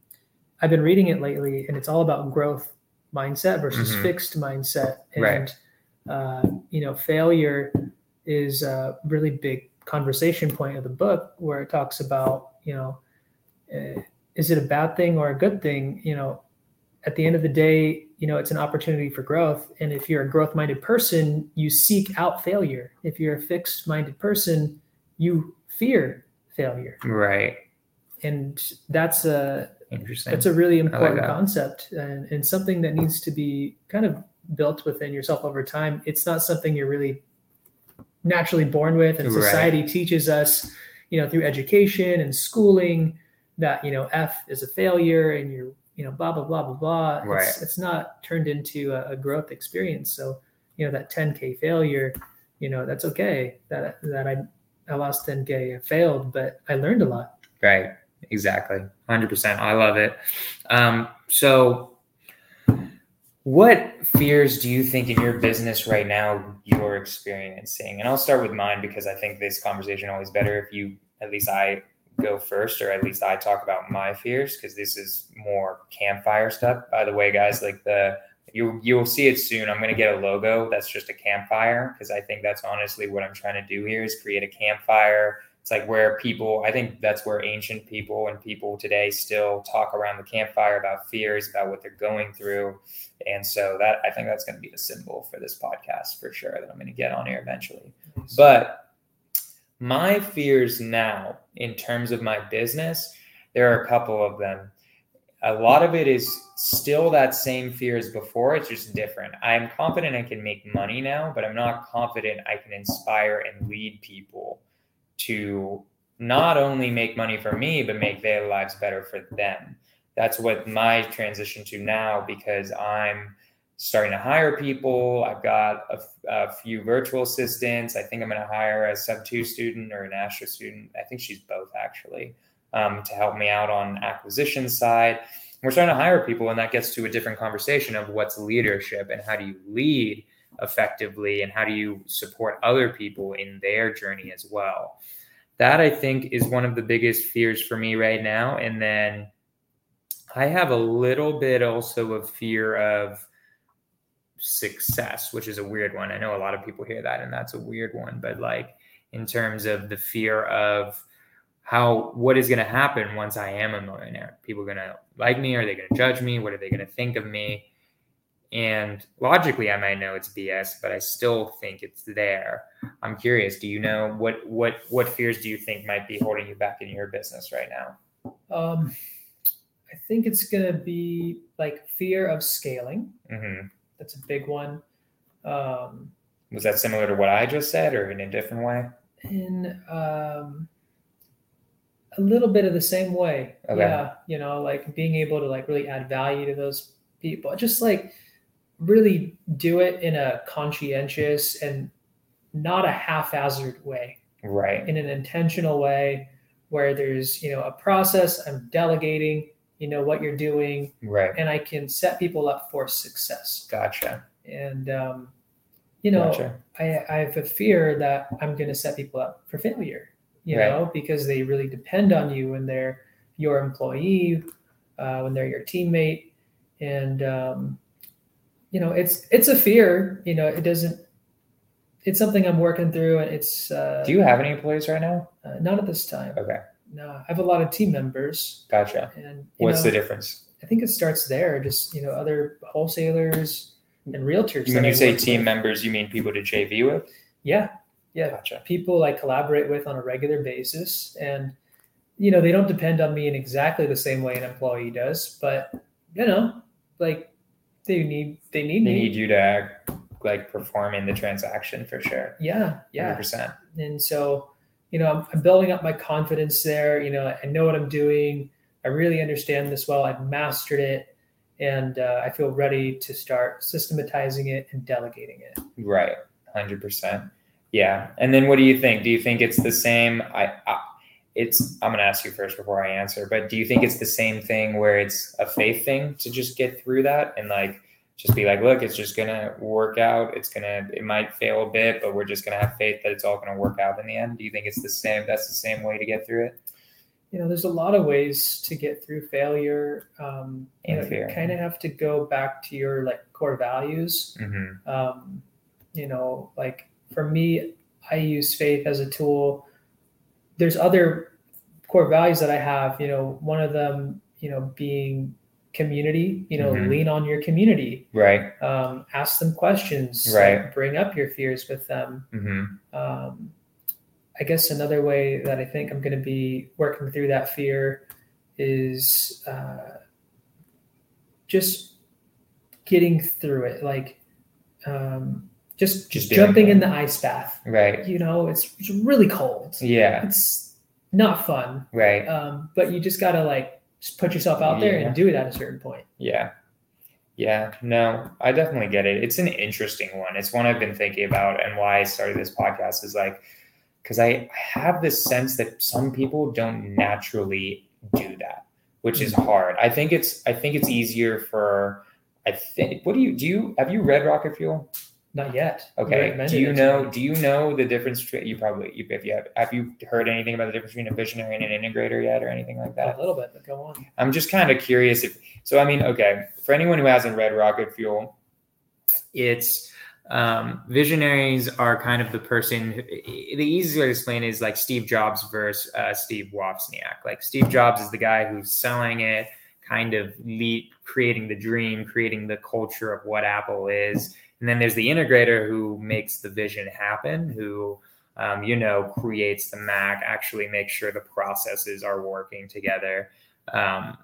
Speaker 2: I've been reading it lately, and it's all about growth mindset versus mm-hmm. fixed mindset. And,
Speaker 1: right.
Speaker 2: uh, you know, failure is a really big conversation point of the book where it talks about, you know, uh, is it a bad thing or a good thing? You know, at the end of the day, you know, it's an opportunity for growth. And if you're a growth minded person, you seek out failure. If you're a fixed minded person, you fear failure.
Speaker 1: Right.
Speaker 2: And that's a,
Speaker 1: Interesting.
Speaker 2: It's a really important like concept and, and something that needs to be kind of built within yourself over time. It's not something you're really naturally born with, and society right. teaches us, you know, through education and schooling that you know F is a failure and you're you know blah blah blah blah blah.
Speaker 1: Right.
Speaker 2: It's, it's not turned into a, a growth experience. So you know that 10k failure, you know that's okay. That that I I lost 10k, I failed, but I learned a lot.
Speaker 1: Right. Exactly. 100%. I love it. Um, so, what fears do you think in your business right now you're experiencing? And I'll start with mine because I think this conversation always better if you, at least I go first, or at least I talk about my fears because this is more campfire stuff. By the way, guys, like the you you'll see it soon. I'm going to get a logo that's just a campfire because I think that's honestly what I'm trying to do here is create a campfire. It's like where people, I think that's where ancient people and people today still talk around the campfire about fears, about what they're going through. And so that I think that's going to be the symbol for this podcast for sure that I'm going to get on here eventually. But my fears now, in terms of my business, there are a couple of them a lot of it is still that same fear as before. It's just different. I'm confident I can make money now, but I'm not confident I can inspire and lead people to not only make money for me, but make their lives better for them. That's what my transition to now because I'm starting to hire people. I've got a, a few virtual assistants. I think I'm going to hire a Subto student or an Astro student. I think she's both actually um, to help me out on acquisition side. We're starting to hire people, and that gets to a different conversation of what's leadership and how do you lead effectively and how do you support other people in their journey as well. That I think is one of the biggest fears for me right now. And then I have a little bit also of fear of success, which is a weird one. I know a lot of people hear that, and that's a weird one. But like in terms of the fear of how what is going to happen once I am a millionaire? People going to like me? Are they going to judge me? What are they going to think of me? And logically, I might know it's BS, but I still think it's there. I'm curious. Do you know what what what fears do you think might be holding you back in your business right now?
Speaker 2: Um, I think it's going to be like fear of scaling.
Speaker 1: Mm-hmm.
Speaker 2: That's a big one. Um,
Speaker 1: Was that similar to what I just said, or in a different way?
Speaker 2: in um, a little bit of the same way.
Speaker 1: Okay.
Speaker 2: Yeah, you know, like being able to like really add value to those people, just like really do it in a conscientious and not a haphazard way,
Speaker 1: Right.
Speaker 2: in an intentional way where there's, you know, a process, I'm delegating, you know, what you're doing,
Speaker 1: Right.
Speaker 2: and I can set people up for success.
Speaker 1: Gotcha.
Speaker 2: And, um, you know,
Speaker 1: Gotcha.
Speaker 2: I, I have a fear that I'm going to set people up for failure, you
Speaker 1: Right.
Speaker 2: know, because they really depend on you when they're your employee, uh, when they're your teammate, and um, you know, it's it's a fear. You know, it doesn't. It's something I'm working through, and it's uh,
Speaker 1: Do you have any employees right now?
Speaker 2: uh, not at this time.
Speaker 1: Okay.
Speaker 2: No, I have a lot of team members,
Speaker 1: Gotcha.
Speaker 2: and
Speaker 1: What's
Speaker 2: know,
Speaker 1: the difference?
Speaker 2: I think it starts there. Just you know, other wholesalers and realtors.
Speaker 1: When you
Speaker 2: I
Speaker 1: say team
Speaker 2: with.
Speaker 1: members, you mean people to JV with?
Speaker 2: yeah, yeah,
Speaker 1: Gotcha.
Speaker 2: people I collaborate with on a regular basis. And, you know, they don't depend on me in exactly the same way an employee does, but, you know, like they need, they need
Speaker 1: They
Speaker 2: me.
Speaker 1: need you to act, like perform in the transaction for sure.
Speaker 2: yeah. Yeah.
Speaker 1: 100%.
Speaker 2: And so, you know, I'm, I'm building up my confidence there. You know, I know what I'm doing. I really understand this well. I've mastered it. And uh, I feel ready to start systematizing it and delegating it.
Speaker 1: Right. 100%. Yeah. And then what do you think? Do you think it's the same? I, I it's I'm going to ask you first before I answer, but do you think it's the same thing where it's a faith thing to just get through that and like just be like, look, it's just going to work out. It's going to it might fail a bit, but we're just going to have faith that it's all going to work out in the end. Do you think it's the same that's the same way to get through it?
Speaker 2: you know, there's a lot of ways to get through failure. Um, you
Speaker 1: And
Speaker 2: know,
Speaker 1: fear.
Speaker 2: you kind of have to go back to your like core values.
Speaker 1: Mhm.
Speaker 2: Um, you know, like for me, I use faith as a tool. There's other core values that I have. You know, one of them, you know, being community. You know,
Speaker 1: Mhm.
Speaker 2: lean on your community.
Speaker 1: Right.
Speaker 2: Um, ask them questions.
Speaker 1: Right.
Speaker 2: like, bring up your fears with them
Speaker 1: Mhm.
Speaker 2: um, I guess another way that I think I'm going to be working through that fear is uh, just getting through it, like um, just,
Speaker 1: Just
Speaker 2: jumping in the ice bath.
Speaker 1: Right.
Speaker 2: You know, it's, it's really cold.
Speaker 1: Yeah.
Speaker 2: It's not fun,
Speaker 1: Right.
Speaker 2: um, but you just got to like just put yourself out there
Speaker 1: Yeah.
Speaker 2: and do it at a certain point.
Speaker 1: Yeah. Yeah. No, I definitely get it. It's an interesting one. It's one I've been thinking about and why I started this podcast is like because I have this sense that some people don't naturally do that, which is hard. I think it's I think it's easier for I think what do you do you have you read Rocket Fuel?
Speaker 2: Not yet.
Speaker 1: Okay.
Speaker 2: recommended
Speaker 1: Do you know do you know the difference between you probably you, if you have have you heard anything about the difference between a visionary and an integrator yet or anything like that?
Speaker 2: a little bit, but go on.
Speaker 1: I'm just kind of curious if so. I mean, okay, for anyone who hasn't read Rocket Fuel, it's um, visionaries are kind of the person. Who, the easiest way to explain is like Steve Jobs versus uh, Steve Wozniak. Like Steve Jobs is the guy who's selling it, kind of lead, creating the dream, creating the culture of what Apple is, and then there's the integrator who makes the vision happen, who um, you know creates the Mac, actually makes sure the processes are working together. Um,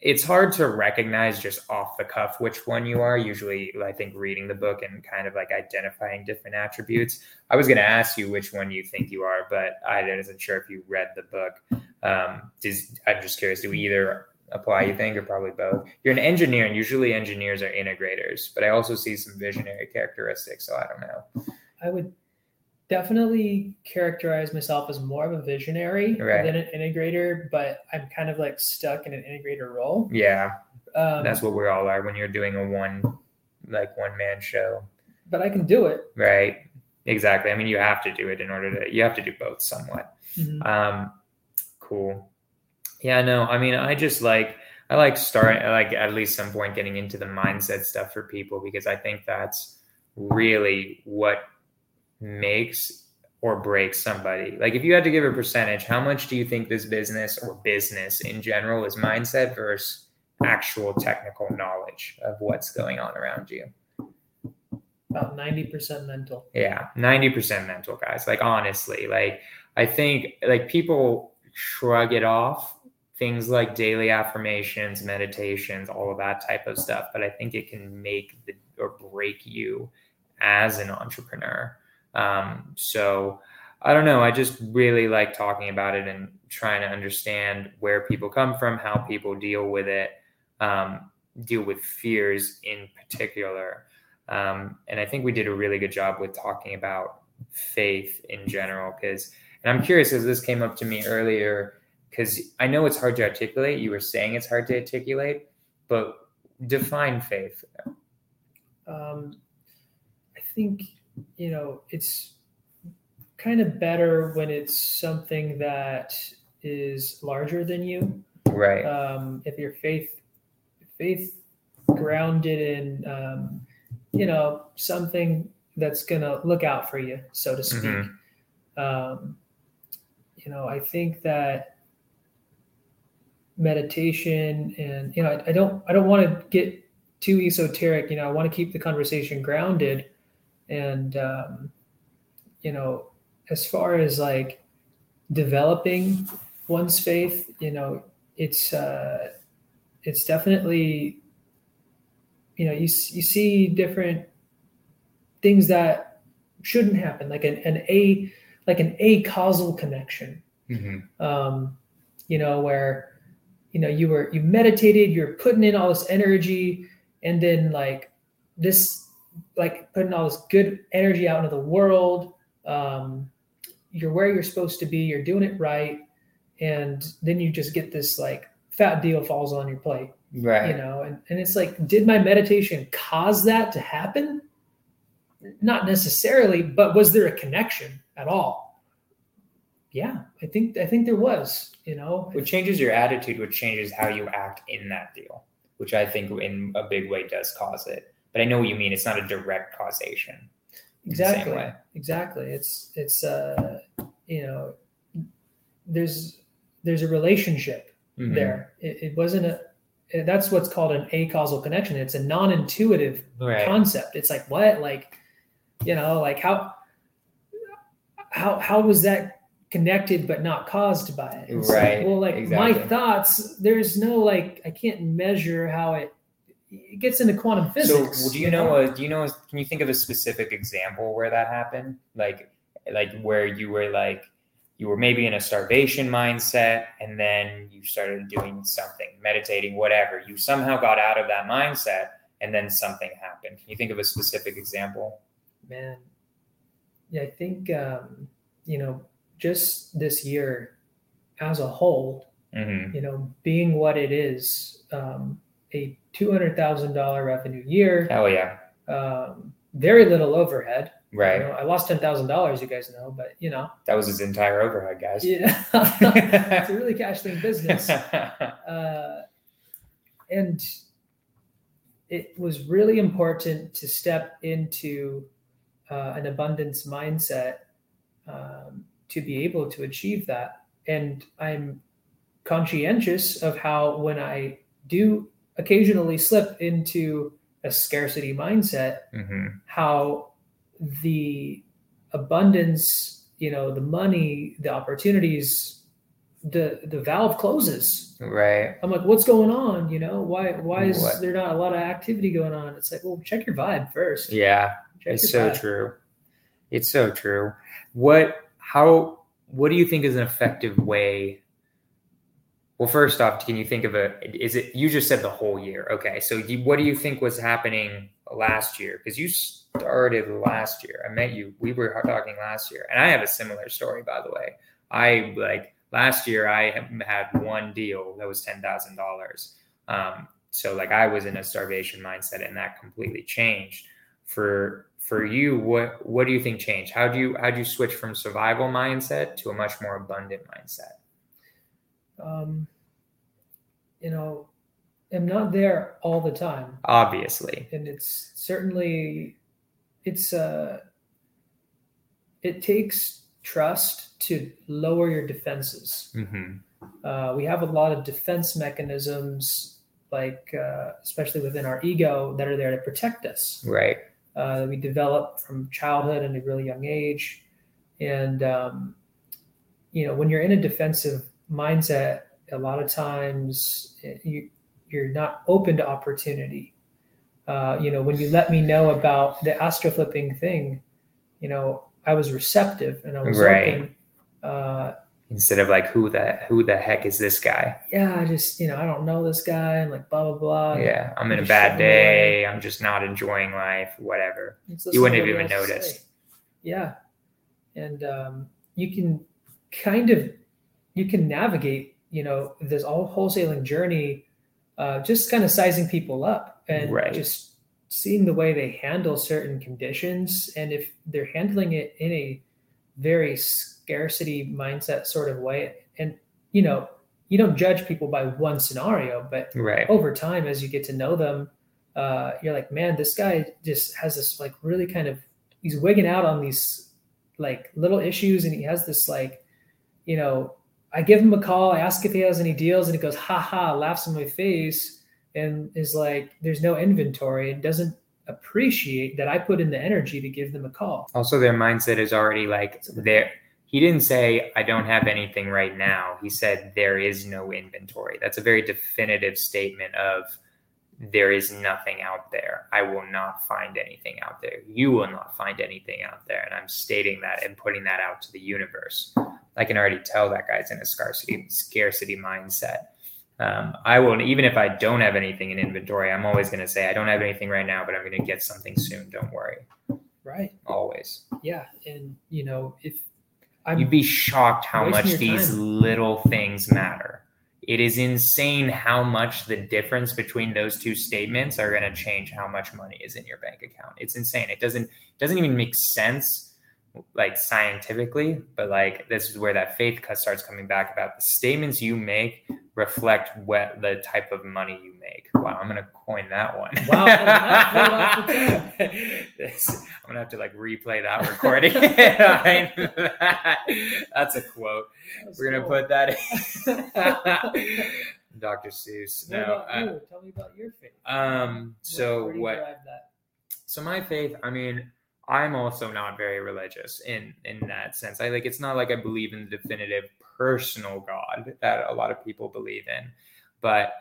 Speaker 1: it's hard to recognize just off the cuff which one you are. Usually, I think reading the book and kind of like identifying different attributes. I was going to ask you which one you think you are, but I wasn't sure if you read the book. Um, does, I'm just curious. Do we either apply? You think, or probably both? You're an engineer, and usually engineers are integrators, but I also see some visionary characteristics. So I don't know.
Speaker 2: I would definitely characterize myself as more of a visionary
Speaker 1: Right.
Speaker 2: than an integrator, but I'm kind of like stuck in an integrator role.
Speaker 1: Yeah,
Speaker 2: Um,
Speaker 1: that's what we all are when you're doing a one like one man show,
Speaker 2: but I can do it.
Speaker 1: right? Exactly. I mean, you have to do it in order to. You have to do both somewhat.
Speaker 2: Mhm.
Speaker 1: Um, cool. Yeah, no, I mean, I just like I like starting like at least some point getting into the mindset stuff for people because I think that's really what makes or breaks somebody. Like if you had to give a percentage, how much do you think this business or business in general is mindset versus actual technical knowledge of what's going on around you?
Speaker 2: About 90% mental.
Speaker 1: Yeah, 90% mental guys. Like honestly, like I think like people shrug it off things like daily affirmations, meditations, all of that type of stuff, but I think it can make the or break you as an entrepreneur. Um, so I don't know. I just really like talking about it and trying to understand where people come from, how people deal with it, um, deal with fears in particular. Um, and I think we did a really good job with talking about faith in general. Because, and I'm curious, as this came up to me earlier, because I know it's hard to articulate. You were saying it's hard to articulate, but define faith.
Speaker 2: Um, I think, you know, it's kind of better when it's something that is larger than you.
Speaker 1: Right.
Speaker 2: Um, if your faith, faith grounded in, um, you know, something that's going to look out for you, so to speak.
Speaker 1: Mhm.
Speaker 2: Um, you know, I think that meditation and you know I, I don't I don't want to get too esoteric. You know, I want to keep the conversation grounded, and um, you know, as far as like developing one's faith, you know, it's uh, it's definitely you know you you see different things that shouldn't happen, like an, an a like an acausal connection
Speaker 1: Mhm.
Speaker 2: um, you know, where you know you were you meditated, you're putting in all this energy, and then like this, like putting all this good energy out into the world. Um, you're where you're supposed to be. You're doing it right, and then you just get this like fat deal falls on your plate,
Speaker 1: Right.
Speaker 2: you know. And and it's like, did my meditation cause that to happen? Not necessarily, but was there a connection at all? Yeah i think i think there was you know
Speaker 1: What changes your attitude, which changes how you act in that deal, which I think in a big way does cause it. But I know what you mean. It's not a direct causation. in the same
Speaker 2: exactly exactly it's it's uh you know there's there's a relationship
Speaker 1: Mhm.
Speaker 2: there it, it wasn't a that's what's called an acausal connection it's a non-intuitive
Speaker 1: Right.
Speaker 2: concept it's like what like you know like how how how was that connected but not caused by it It's like,
Speaker 1: Right,
Speaker 2: well like my thoughts there's no like i can't measure how it it gets into quantum physics
Speaker 1: So, do you know? A, do you know? a- Can you think of a specific example where that happened? Like, like where you were like, you were maybe in a starvation mindset, and then you started doing something, meditating, whatever. You somehow got out of that mindset, and then something happened. Can you think of a specific example?
Speaker 2: man yeah i think um you know just this year as a whole
Speaker 1: hmm
Speaker 2: you know being what it is um a $200000 revenue year
Speaker 1: Hell yeah!
Speaker 2: um very little overhead You
Speaker 1: Right.
Speaker 2: know, i lost $10000 you guys know but you know
Speaker 1: That was his entire overhead, guys.
Speaker 2: yeah it's a really cash lean business uh and it was really important to step into uh, an abundance mindset um, to be able to achieve that. And I'm conscientious of how when I do occasionally slip into a scarcity mindset,
Speaker 1: hmm
Speaker 2: how the abundance, you know, the money, the opportunities, the the valve closes.
Speaker 1: Right.
Speaker 2: I'm like, what's going on? You know, why why is
Speaker 1: What?
Speaker 2: there not a lot of activity going on? It's like, well, check your vibe first.
Speaker 1: Yeah.
Speaker 2: Check
Speaker 1: It's so
Speaker 2: vibe.
Speaker 1: true. It's so true. What how what do you think is an effective way? Well, first off, can you think of a is it you just said the whole year. Okay. So you, what do you think was happening last year? Because you started last year. I met you. We were talking last year. And I have a similar story, by the way. I like last year I had one deal that was ten thousand dollars. Um, so like I was in a starvation mindset and that completely changed for for you what what do you think changed? How do you how do you switch from survival mindset to a much more abundant mindset?
Speaker 2: Um, you know, I'm not there all the time.
Speaker 1: obviously.
Speaker 2: And it's certainly it's uh it takes trust to lower your defenses.
Speaker 1: Hmm
Speaker 2: uh, we have a lot of defense mechanisms like uh, especially within our ego that are there to protect us.
Speaker 1: Right
Speaker 2: uh, that we develop from childhood and a really young age and um, you know when you're in a defensive mindset a lot of times eh, you you're not open to opportunity uh, you know when you let me know about the astro flipping thing you know i was receptive and i was
Speaker 1: Right.
Speaker 2: open uh,
Speaker 1: instead of like who the who the heck is this guy?
Speaker 2: Yeah i just you know i don't know this guy and like blah blah blah.
Speaker 1: Yeah i'm in a bad
Speaker 2: away.
Speaker 1: day. I'm just not enjoying life whatever. You wouldn't have even noticed.
Speaker 2: Yeah, and um, you can kind of you can navigate, you know, this all wholesaling journey, uh, just kind of sizing people up and
Speaker 1: Right.
Speaker 2: just seeing the way they handle certain conditions, and if they're handling it in a very scarcity mindset sort of way, and you know, you don't judge people by one scenario, but
Speaker 1: right.
Speaker 2: over time as you get to know them uh, you're like man this guy just has this like really kind of he's wigging out on these like little issues and he has this like you know i give him a call i ask if he has any deals and he goes ha ha laughs in my face and is like there's no inventory. And doesn't appreciate that i put in the energy to give them a call.
Speaker 1: Also their mindset is already like there. He didn't say i don't have anything right now. He said there is no inventory. That's a very definitive statement of there is nothing out there. I will not find anything out there. You will not find anything out there. And i'm stating that and putting that out to the universe. I can already tell that guy's in a scarcity scarcity mindset um, I will, even if I don't have anything in inventory, I'm always going to say, I don't have anything right now, but I'm going to get something soon. Don't worry.
Speaker 2: right
Speaker 1: Always.
Speaker 2: yeah and you know if i'm
Speaker 1: You'd be shocked how much these
Speaker 2: time.
Speaker 1: little things matter. It is insane how much the difference between those two statements are going to change how much money is in your bank account. It's insane. It doesn't doesn't even make sense like scientifically, but like this is where that faith cut starts coming back about the statements you make reflect what the type of money you make. Wow, I'm gonna coin that one.
Speaker 2: Wow, that blew off the
Speaker 1: This- I'm gonna have to like replay that recording. That's a quote. We're gonna put that in. Dr. Seuss.
Speaker 2: What
Speaker 1: No. uh,
Speaker 2: you? Tell me about your faith.
Speaker 1: um. So
Speaker 2: Where
Speaker 1: what? So my faith. I mean, I'm also not very religious in in that sense. I like. It's not like I believe in the definitive personal God that a lot of people believe in, but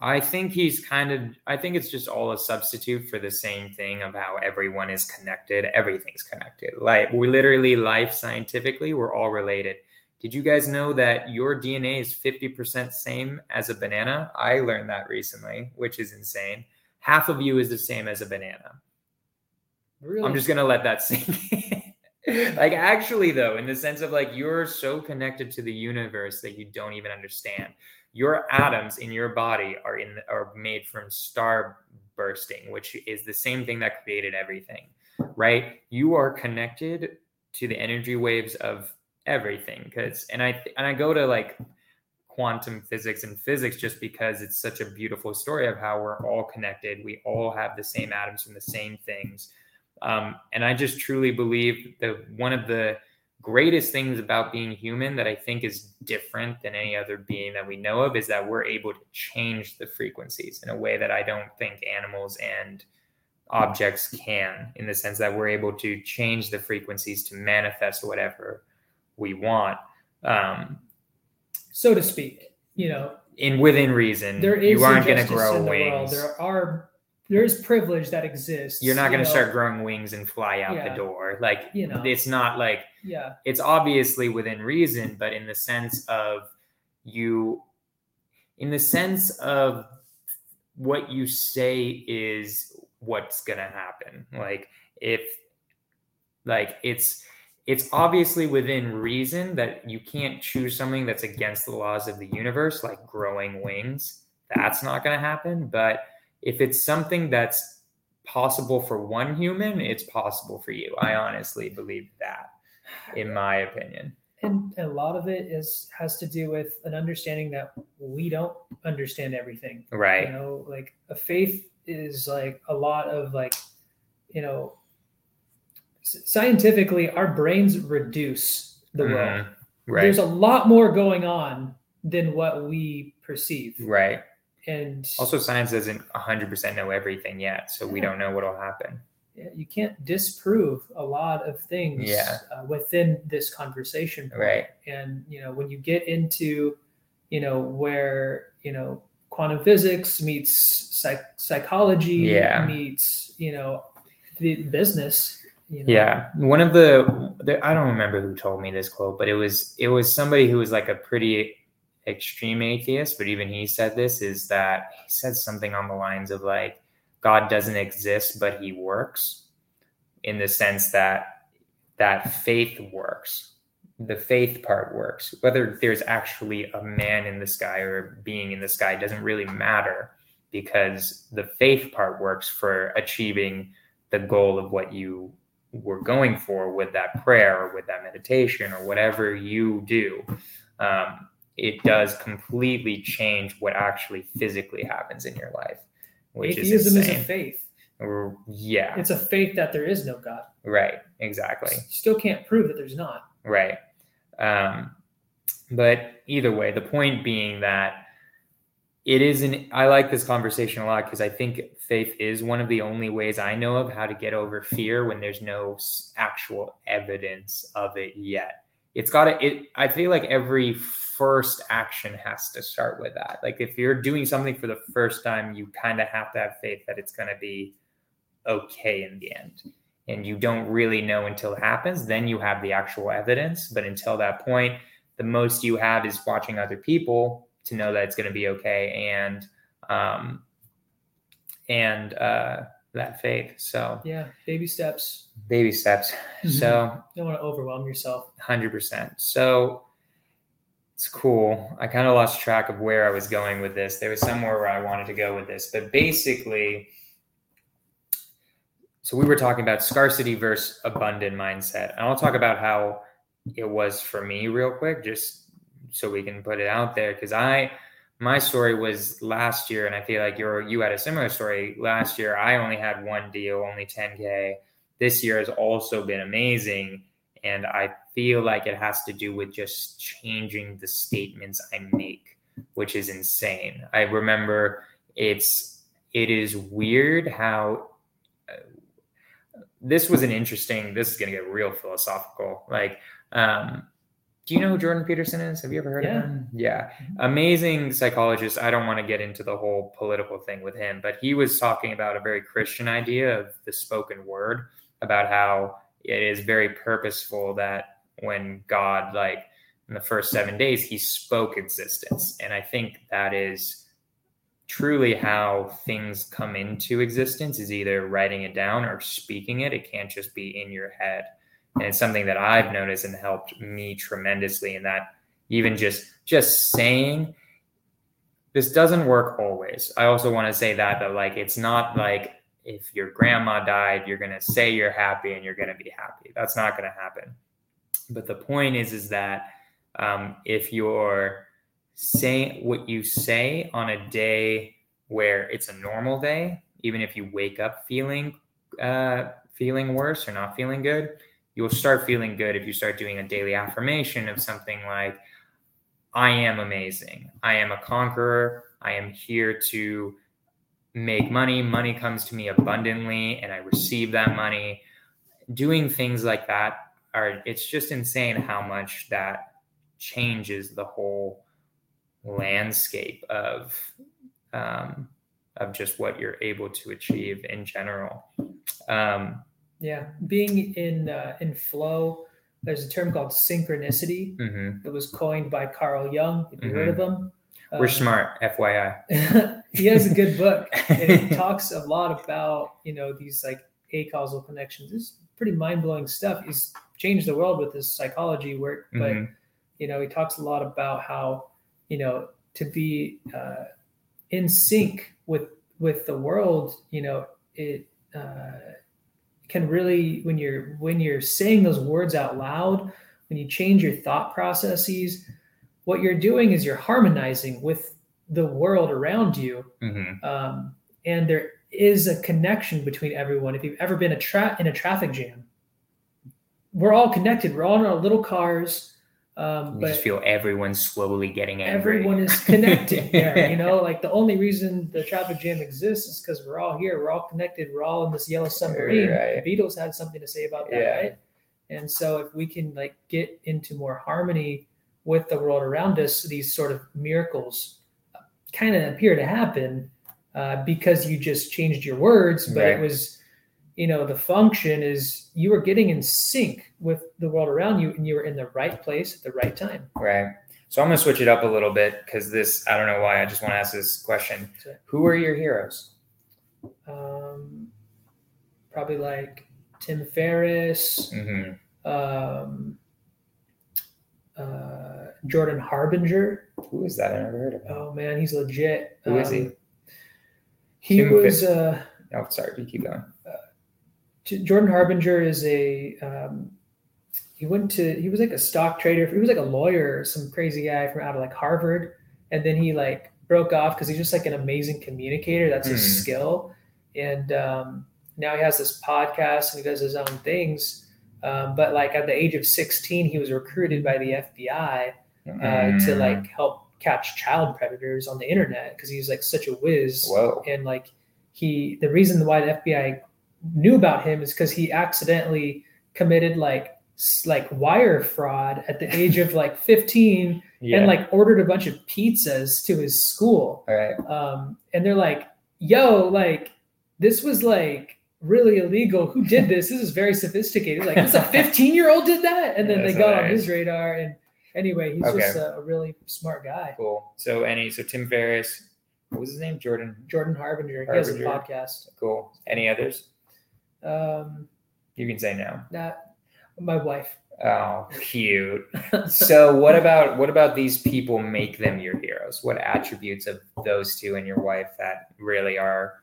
Speaker 1: I think he's kind of. I think it's just all a substitute for the same thing of how everyone is connected. Everything's connected. Like we literally, life scientifically, we're all related. Did you guys know that your DNA is 50% same as a banana? I learned that recently, which is insane. Half of you is the same as a banana.
Speaker 2: Really?
Speaker 1: I'm just gonna let that sink. in. like actually though, in the sense of like you're so connected to the universe that you don't even understand. Your atoms in your body are in are made from star bursting, which is the same thing that created everything. Right? You are connected to the energy waves of everything because and I and I go to like quantum physics and physics just because it's such a beautiful story of how we're all connected. We all have the same atoms from the same things. Um, and I just truly believe that one of the greatest things about being human that I think is different than any other being that we know of is that we're able to change the frequencies in a way that I don't think animals and objects can, in the sense that we're able to change the frequencies to manifest whatever we want. Um,
Speaker 2: so to speak, you know,
Speaker 1: in within reason,
Speaker 2: there is
Speaker 1: you aren't going to grow
Speaker 2: in the world.
Speaker 1: wings.
Speaker 2: There are there is privilege that exists.
Speaker 1: You're not going to
Speaker 2: know.
Speaker 1: start growing wings and fly out
Speaker 2: Yeah.
Speaker 1: the door. Like
Speaker 2: You know.
Speaker 1: it's not like
Speaker 2: Yeah,
Speaker 1: it's obviously within reason, but in the sense of you, in the sense of what you say is what's going to happen. Like if, like it's, it's obviously within reason that you can't choose something that's against the laws of the universe, like growing wings. That's not going to happen. But if it's something that's possible for one human, it's possible for you. I honestly believe that in my opinion.
Speaker 2: and, a lot of it is has to do with an understanding that we don't understand everything.
Speaker 1: Right.
Speaker 2: You know, like a faith is like a lot of like, you know, scientifically, our brains reduce the world.
Speaker 1: Mhm. Right.
Speaker 2: There's a lot more going on than what we perceive,
Speaker 1: right.
Speaker 2: And
Speaker 1: Also, science doesn't 100% know everything yet, so we don't know what'll happen.
Speaker 2: yeah, you can't disprove a lot of things
Speaker 1: Yeah.
Speaker 2: uh, within this conversation point.
Speaker 1: Right.
Speaker 2: and you know when you get into you know where you know quantum physics meets psych- psychology
Speaker 1: Yeah.
Speaker 2: meets you know the business you know,
Speaker 1: Yeah. One of the, the I don't remember who told me this quote, but it was it was somebody who was like a pretty extreme atheist, but even he said this is that he said something on the lines of like God doesn't exist, but he works in the sense that that faith works. The faith part works. Whether there's actually a man in the sky or a being in the sky doesn't really matter because the faith part works for achieving the goal of what you were going for with that prayer or with that meditation or whatever you do. Um, it does completely change what actually physically happens in your life, which
Speaker 2: atheism
Speaker 1: is
Speaker 2: is, a faith
Speaker 1: yeah,
Speaker 2: it's a faith that there is no god
Speaker 1: right, exactly.
Speaker 2: you still can't prove that there's not
Speaker 1: Right. Um, but either way, the point being that it is an, I like this conversation a lot because I think faith is one of the only ways I know of how to get over fear when there's no actual evidence of it yet. It's got to, it, I feel like every first action has to start with that. Like if you're doing something for the first time, you kind of have to have faith that it's going to be okay in the end and you don't really know until it happens, then you have the actual evidence. But until that point, the most you have is watching other people to know that it's going to be okay and um, and uh, that faith. So
Speaker 2: yeah baby steps
Speaker 1: baby steps. So
Speaker 2: you don't want to overwhelm yourself
Speaker 1: hundred percent. So it's cool. I kind of lost track of where I was going with this. There was somewhere where I wanted to go with this, but basically, so we were talking about scarcity versus abundant mindset, and I'll talk about how it was for me real quick, just so we can put it out there. Because I, my story was last year, and I feel like you're you had a similar story last year. I only had one deal, only 10k. This year has also been amazing and I feel like it has to do with just changing the statements I make, which is insane. I remember it's it is weird how uh, this was an interesting. This is going to get real philosophical. Like, um, do you know who Jordan Peterson is? Have you ever heard
Speaker 2: Yeah.
Speaker 1: of him? Yeah, mm-hmm. amazing psychologist. I don't want to get into the whole political thing with him, but he was talking about a very Christian idea of the spoken word about how it is very purposeful that when God, like in the first seven days, he spoke existence. And I think that is truly how things come into existence is either writing it down or speaking it. It can't just be in your head. And it's something that I've noticed and helped me tremendously in that even just just saying this doesn't work always. I also want to say that that like it's not like if your grandma died, you're going to say you're happy and you're going to be happy. That's not going to happen. But the point is, is that um, if you're say what you say on a day where it's a normal day, even if you wake up feeling uh, feeling worse or not feeling good, you'll start feeling good if you start doing a daily affirmation of something like, I am amazing. I am a conqueror. I am here to make money. Money comes to me abundantly and I receive that money. Doing things like that are, it's just insane how much that changes the whole landscape of, um, of just what you're able to achieve in general. Um,
Speaker 2: yeah, being in uh, in flow. There's a term called synchronicity.
Speaker 1: mhm.
Speaker 2: It was coined by Carl Jung. Have you heard of him?
Speaker 1: We're
Speaker 2: Um,
Speaker 1: smart, FYI.
Speaker 2: he has a good book, and it talks a lot about you know these like acausal connections. It's pretty mind blowing stuff. He's changed the world with his psychology work, but
Speaker 1: Mhm.
Speaker 2: you know he talks a lot about how you know to be uh, in sync with with the world. You know it. Uh, can really when you're when you're saying those words out loud when you change your thought processes what you're doing is you're harmonizing with the world around you.
Speaker 1: Mhm.
Speaker 2: um, and there is a connection between everyone. If you've ever been a tra- in a traffic jam we're all connected. We're all in our little cars um, but
Speaker 1: just feel everyone slowly getting angry.
Speaker 2: everyone is connected there you know like the only reason the traffic jam exists is because we're all here we're all connected we're all in this yellow submarine
Speaker 1: Right.
Speaker 2: the beatles had something to say about that
Speaker 1: Yeah.
Speaker 2: right and so if we can like get into more harmony with the world around us these sort of miracles kind of appear to happen uh, because you just changed your words but
Speaker 1: Right.
Speaker 2: it was you know the function is you were getting in sync with the world around you and you were in the right place at the right time
Speaker 1: Right. So I'm gonna switch it up a little bit because this I don't know why I just want to ask this question. Who are your heroes?
Speaker 2: um, probably like Tim Ferriss,
Speaker 1: hmm
Speaker 2: um, uh, Jordan Harbinger.
Speaker 1: Who is that? I never heard of him.
Speaker 2: Oh man, he's legit.
Speaker 1: Who is he?
Speaker 2: Um, He
Speaker 1: Tim
Speaker 2: was uh,
Speaker 1: Oh, sorry. You keep going.
Speaker 2: Jordan Harbinger is a um, he went to he was like a stock trader. He was like a lawyer, some crazy guy from out of like Harvard, and then he like broke off because he's just like an amazing communicator. That's his
Speaker 1: Mhm.
Speaker 2: skill, and um, now he has this podcast and he does his own things. Um, but like at the age of 16, he was recruited by the FBI uh, to
Speaker 1: Mm.
Speaker 2: like help catch child predators on the internet because he's like such a whiz
Speaker 1: Whoa.
Speaker 2: and like he the reason why the FBI knew about him is because he accidentally committed like like wire fraud at the age of like 15
Speaker 1: Yeah.
Speaker 2: and like ordered a bunch of pizzas to his school
Speaker 1: All right.
Speaker 2: um and they're like yo like this was like really illegal who did this this is very sophisticated like this a 15 year old did that and then
Speaker 1: Yeah,
Speaker 2: they got on his radar and anyway he's
Speaker 1: Okay.
Speaker 2: just a, a really smart guy
Speaker 1: Cool. So any so Tim Ferriss. What was his name? Jordan.
Speaker 2: jordan harbinger he has a
Speaker 1: Harbinger.
Speaker 2: podcast
Speaker 1: Cool. Any others?
Speaker 2: Um
Speaker 1: You can say no.
Speaker 2: that my wife
Speaker 1: Oh, cute. so what about what about these people make them your heroes? What attributes of those two and your wife that really are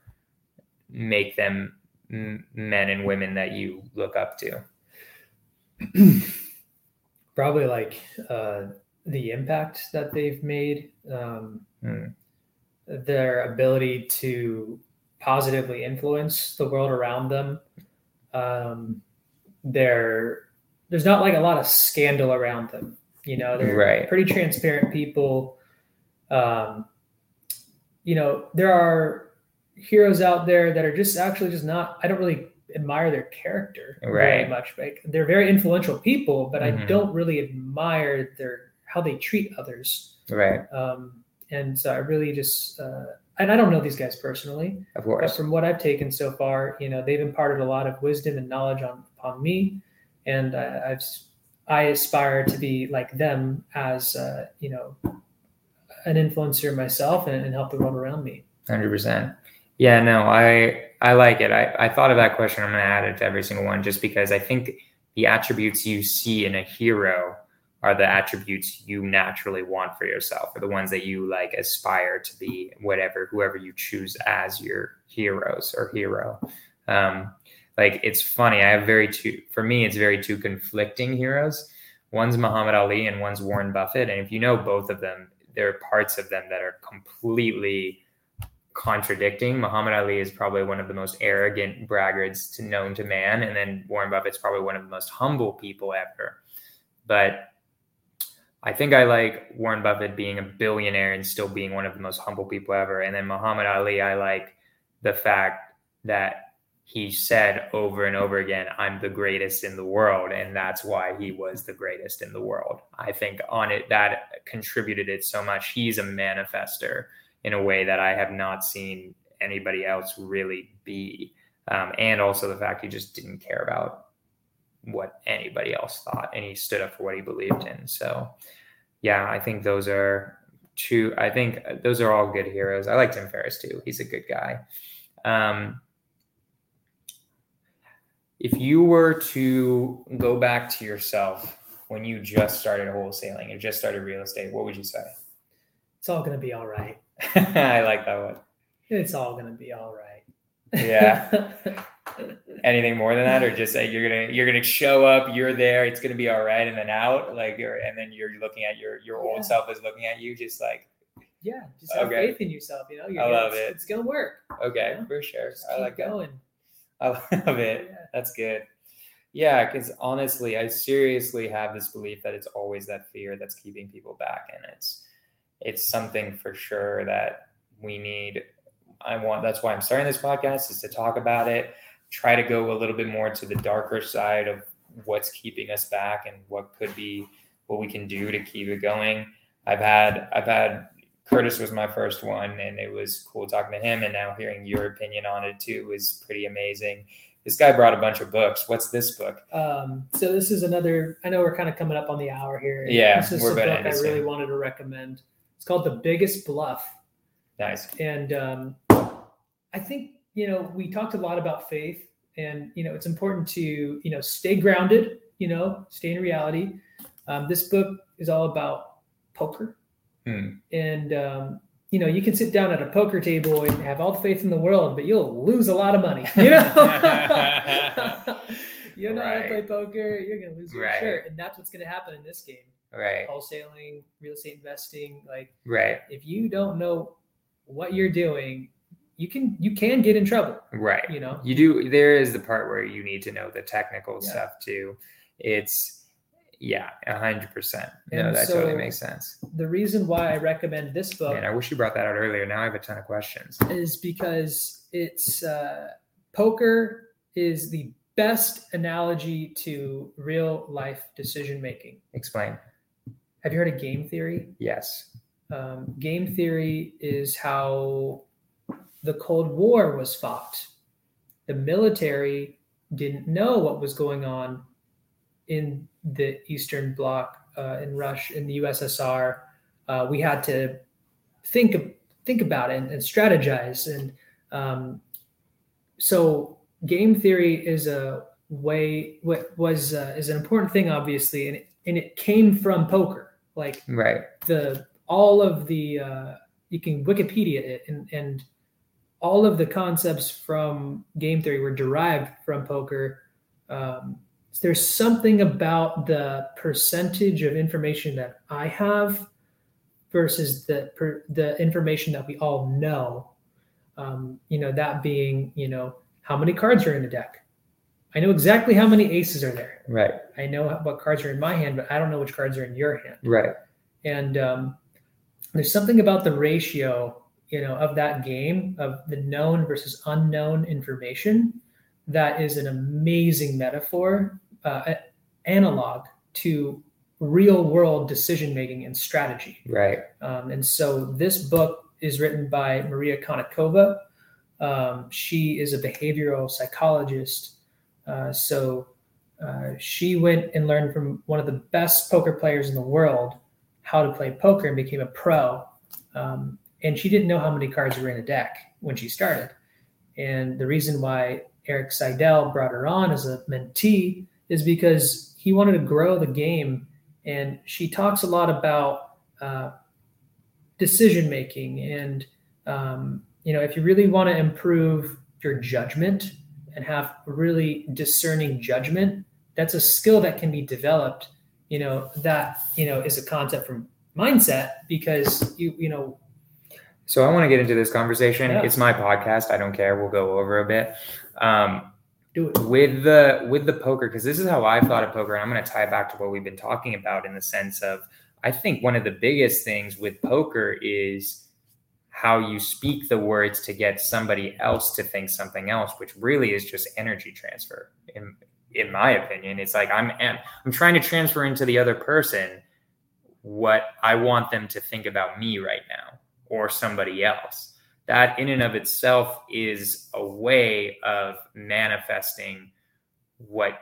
Speaker 1: make them m- men and women that you look up to?
Speaker 2: probably like uh, the impact that they've made, um,
Speaker 1: Hmm.
Speaker 2: their ability to positively influence the world around them. Um, they're, there's not like a lot of scandal around them. You know, they're
Speaker 1: Right.
Speaker 2: pretty transparent people. Um, you know, there are heroes out there that are just actually just not. I don't really admire their character very
Speaker 1: Right.
Speaker 2: much. Like they're very influential people, but I
Speaker 1: Mhm.
Speaker 2: don't really admire their how they treat others.
Speaker 1: Right.
Speaker 2: Um, and so I really just uh, and I don't know these guys personally,
Speaker 1: Of
Speaker 2: but
Speaker 1: course.
Speaker 2: from what I've taken so far, you know, they've imparted a lot of wisdom and knowledge on upon me, and I, I've I aspire to be like them as uh, you know an influencer myself and, and help the world around me.
Speaker 1: Hundred percent. Yeah, no, I I like it. I, I thought of that question. I'm gonna add it to every single one just because I think the attributes you see in a hero are the attributes you naturally want for yourself, or the ones that you like aspire to be, whatever, whoever you choose as your heroes or hero. Um, like it's funny. I have very two for me, it's very two conflicting heroes. One's Muhammad Ali and one's Warren Buffett. And if you know both of them, there are parts of them that are completely contradicting. Muhammad Ali is probably one of the most arrogant braggarts to known to man, and then Warren Buffett's probably one of the most humble people ever. But I think I like Warren Buffett being a billionaire and still being one of the most humble people ever. And then Muhammad Ali, I like the fact that he said over and over again, I'm the greatest in the world. And that's why he was the greatest in the world. I think on it, that contributed it so much. He's a manifester in a way that I have not seen anybody else really be. Um, and also the fact he just didn't care about what anybody else thought and he stood up for what he believed in. So, yeah, I think those are two. I think those are all good heroes. I like Tim Ferriss too. He's a good guy. Um, if you were to go back to yourself when you just started wholesaling and just started real estate, what would you say?
Speaker 2: It's all going to be all right.
Speaker 1: I like that one.
Speaker 2: It's all going to be all right.
Speaker 1: Yeah. Anything more than that, or just say you're gonna you're gonna show up, you're there, it's gonna be all right, and then out, like you're, and then you're looking at your your old yeah. self is looking at you, just like
Speaker 2: yeah, just have okay. faith in yourself. You know, you're
Speaker 1: I love
Speaker 2: it's,
Speaker 1: it.
Speaker 2: It's gonna work.
Speaker 1: Okay, you know? for sure.
Speaker 2: Just
Speaker 1: I like
Speaker 2: going.
Speaker 1: That. I love it. Yeah. That's good. Yeah, because honestly, I seriously have this belief that it's always that fear that's keeping people back, and it's it's something for sure that we need. I want. That's why I'm starting this podcast is to talk about it. Try to go a little bit more to the darker side of what's keeping us back and what could be what we can do to keep it going. I've had I've had Curtis was my first one, and it was cool talking to him. And now hearing your opinion on it too was pretty amazing. This guy brought a bunch of books. What's this book?
Speaker 2: Um, so this is another. I know we're kind of coming up on the hour here.
Speaker 1: Yeah,
Speaker 2: this is a book I really wanted to recommend. It's called The Biggest Bluff.
Speaker 1: Nice.
Speaker 2: And um, I think you know we talked a lot about faith, and you know it's important to you know stay grounded. You know, stay in reality. Um, this book is all about poker
Speaker 1: Hmm.
Speaker 2: And um, you know, you can sit down at a poker table and have all the faith in the world, but you'll lose a lot of money. You know, you know right. how to play poker, you're gonna lose your right. shirt, and that's what's gonna happen in this game.
Speaker 1: Right.
Speaker 2: Wholesaling, real estate investing, like
Speaker 1: right.
Speaker 2: If you don't know what you're doing, you can you can get in trouble.
Speaker 1: Right.
Speaker 2: You know,
Speaker 1: you do. There is the part where you need to know the technical yeah. stuff too. It's yeah, a hundred percent. No, that so totally makes sense.
Speaker 2: The reason why I recommend this book,
Speaker 1: man, I wish you brought that out earlier. Now I have a ton of questions.
Speaker 2: Is because it's uh, poker is the best analogy to real life decision making.
Speaker 1: Explain.
Speaker 2: Have you heard of game theory?
Speaker 1: Yes.
Speaker 2: Um, game theory is how the Cold War was fought. The military didn't know what was going on in the Eastern Bloc uh, in Russia in the USSR, uh, we had to think think about it and, and strategize. And um, so, game theory is a way what was uh, is an important thing, obviously, and it, and it came from poker. Like
Speaker 1: right,
Speaker 2: the all of the uh, you can Wikipedia it and and all of the concepts from game theory were derived from poker. Um, there's something about the percentage of information that I have versus the per, the information that we all know. Um, you know, that being, you know, how many cards are in the deck. I know exactly how many aces are there.
Speaker 1: Right.
Speaker 2: I know what cards are in my hand, but I don't know which cards are in your hand.
Speaker 1: Right.
Speaker 2: And um, there's something about the ratio, you know, of that game of the known versus unknown information that is an amazing metaphor uh, analog to real world decision making and strategy.
Speaker 1: Right.
Speaker 2: Um, and so this book is written by Maria Konnikova. Um, she is a behavioral psychologist. Uh, so uh, she went and learned from one of the best poker players in the world how to play poker and became a pro. Um, and she didn't know how many cards were in a deck when she started. And the reason why Erik Seidel brought her on as a mentee is because he wanted to grow the game. And she talks a lot about uh, decision making. And, um, you know, if you really want to improve your judgment and have really discerning judgment, that's a skill that can be developed. You know, that, you know, is a concept from mindset because you you know
Speaker 1: So I want to get into this conversation.
Speaker 2: Yeah.
Speaker 1: It's my podcast. I don't care. We'll go over a bit. Um,
Speaker 2: do it.
Speaker 1: with the with the poker because this is how I thought of poker, and I'm going to tie it back to what we've been talking about in the sense of I think one of the biggest things with poker is how you speak the words to get somebody else to think something else, which really is just energy transfer. In in my opinion, it's like I'm I'm trying to transfer into the other person what I want them to think about me right now or somebody else that in and of itself is a way of manifesting what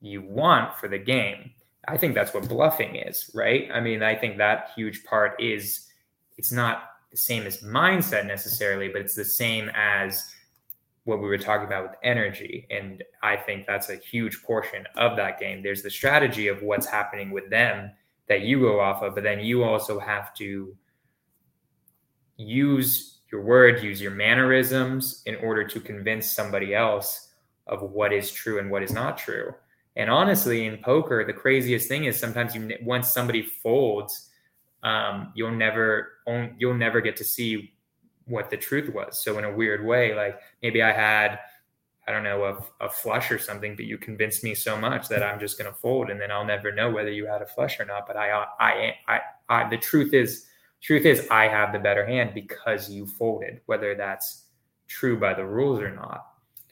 Speaker 1: you want for the game. I think that's what bluffing is, right? I mean, I think that huge part is it's not the same as mindset necessarily, but it's the same as what we were talking about with energy. And I think that's a huge portion of that game. There's the strategy of what's happening with them that you go off of, but then you also have to use your word, use your mannerisms in order to convince somebody else of what is true and what is not true. And honestly, in poker, the craziest thing is sometimes you once somebody folds, um, you'll never own, you'll never get to see what the truth was. So in a weird way, like maybe I had, I don't know, a, a flush or something, but you convinced me so much that I'm just going to fold, and then I'll never know whether you had a flush or not. But I, I, I, I, the truth is, truth is, I have the better hand because you folded, whether that's true by the rules or not.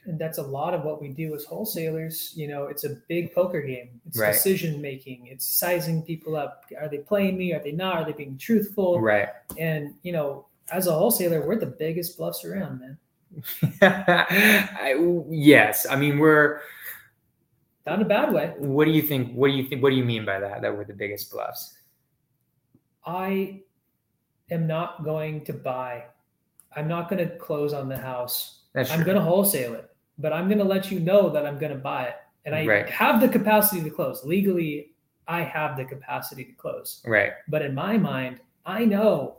Speaker 2: And that's a lot of what we do as wholesalers. You know, it's a big poker game. It's
Speaker 1: Right.
Speaker 2: decision making. It's sizing people up. Are they playing me? Are they not? Are they being truthful?
Speaker 1: Right.
Speaker 2: And you know, as a wholesaler, we're the biggest bluffs around, man.
Speaker 1: I, yes. I mean, we're.
Speaker 2: Not in a bad way.
Speaker 1: What do you think? What do you think? What do you mean by that? That we're the biggest bluffs?
Speaker 2: I am not going to buy. I'm not going to close on the house.
Speaker 1: That's
Speaker 2: I'm going to wholesale it, but I'm going to let you know that I'm going to buy it. And I
Speaker 1: Right.
Speaker 2: have the capacity to close. Legally, I have the capacity to close.
Speaker 1: Right.
Speaker 2: But in my mind, I know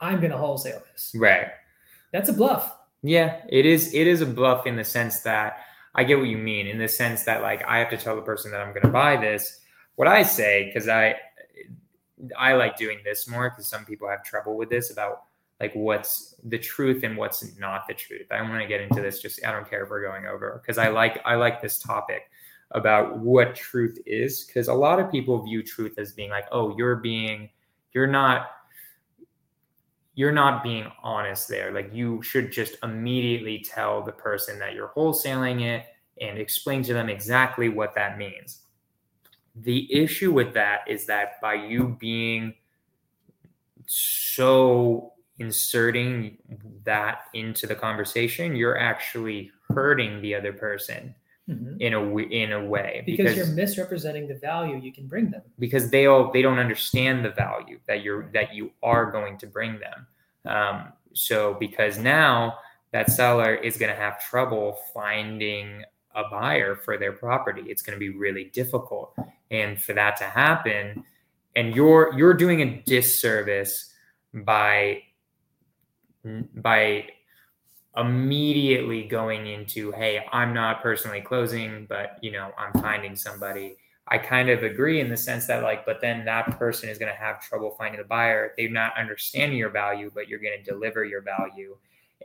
Speaker 2: I'm going to wholesale this.
Speaker 1: Right.
Speaker 2: That's a bluff.
Speaker 1: Yeah, it is. It is a bluff in the sense that I get what you mean. In the sense that like I have to tell the person that I'm going to buy this. What I say because I I like doing this more because some people have trouble with this about like what's the truth and what's not the truth. I want to get into this. Just I don't care if we're going over because I like I like this topic about what truth is because a lot of people view truth as being like oh you're being you're not you're not being honest there. Like you should just immediately tell the person that you're wholesaling it and explain to them exactly what that means. The issue with that is that by you being so inserting that into the conversation, you're actually hurting the other person in a in a way.
Speaker 2: Because, you're misrepresenting the value you can bring them.
Speaker 1: because they all they don't understand the value that you're that you are going to bring them. Um, so because now that seller is going to have trouble finding a buyer for their property it's going to be really difficult and for that to happen and you're you're doing a disservice by by immediately going into hey i'm not personally closing but you know i'm finding somebody. I kind of agree in the sense that like but then that person is going to have trouble finding the buyer. They're not understanding your value but you're going to deliver your value.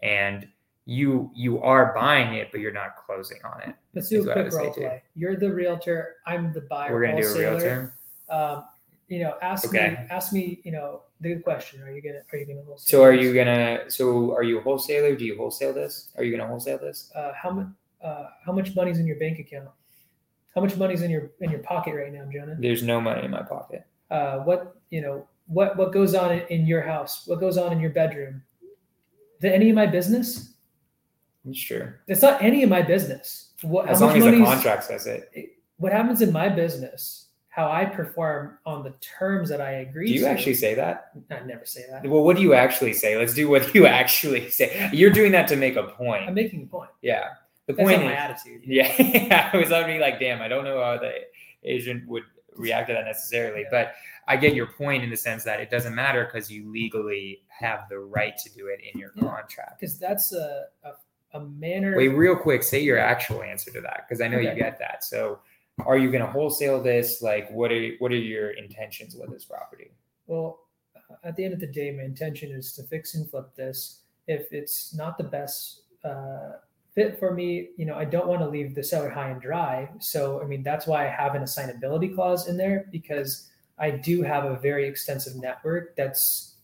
Speaker 1: And you you are buying it but you're not closing on it
Speaker 2: Let's do a quick role
Speaker 1: too.
Speaker 2: play. You're the realtor. I'm the buyer.
Speaker 1: we're going to do a realtor
Speaker 2: Um, you know, ask me. Ask me. You know, the question. Are you gonna? Are you gonna wholesale?
Speaker 1: so are
Speaker 2: this?
Speaker 1: you gonna so are you a wholesaler do you wholesale this are you gonna wholesale this
Speaker 2: Uh, how much? Uh, how much money's in your bank account? How much money's in your in your pocket right now, Jonah?
Speaker 1: there's no money in my pocket
Speaker 2: Uh, what you know? What what goes on in, your house? What goes on in your bedroom? Is any of my business?
Speaker 1: It's true
Speaker 2: It's not any of my business. What
Speaker 1: as long as the contract says it
Speaker 2: What happens in my business? How I perform on the terms that I agree
Speaker 1: do you
Speaker 2: to.
Speaker 1: actually say that
Speaker 2: I never say that.
Speaker 1: Well, what do you actually say? Let's do what you actually say. You're doing that to make a point.
Speaker 2: I'm making a point.
Speaker 1: Yeah. The
Speaker 2: That's
Speaker 1: point
Speaker 2: not my attitude.
Speaker 1: yeah, I was already like, damn, I don't know how the agent would react to that necessarily,
Speaker 2: Yeah.
Speaker 1: but I get your point in the sense that it doesn't matter because you legally have the right to do it in your
Speaker 2: Yeah.
Speaker 1: contract.
Speaker 2: because that's a, a, a manner.
Speaker 1: Wait, real quick, say your actual answer to that because I know you get that. So, are you going to wholesale this? Like, what are what are your intentions with this property?
Speaker 2: well, at the end of the day, my intention is to fix and flip this. If it's not the best uh, fit for me, you know, I don't want to leave the seller high and dry. So, I mean, that's why I have an assignability clause in there because I do have a very extensive network that's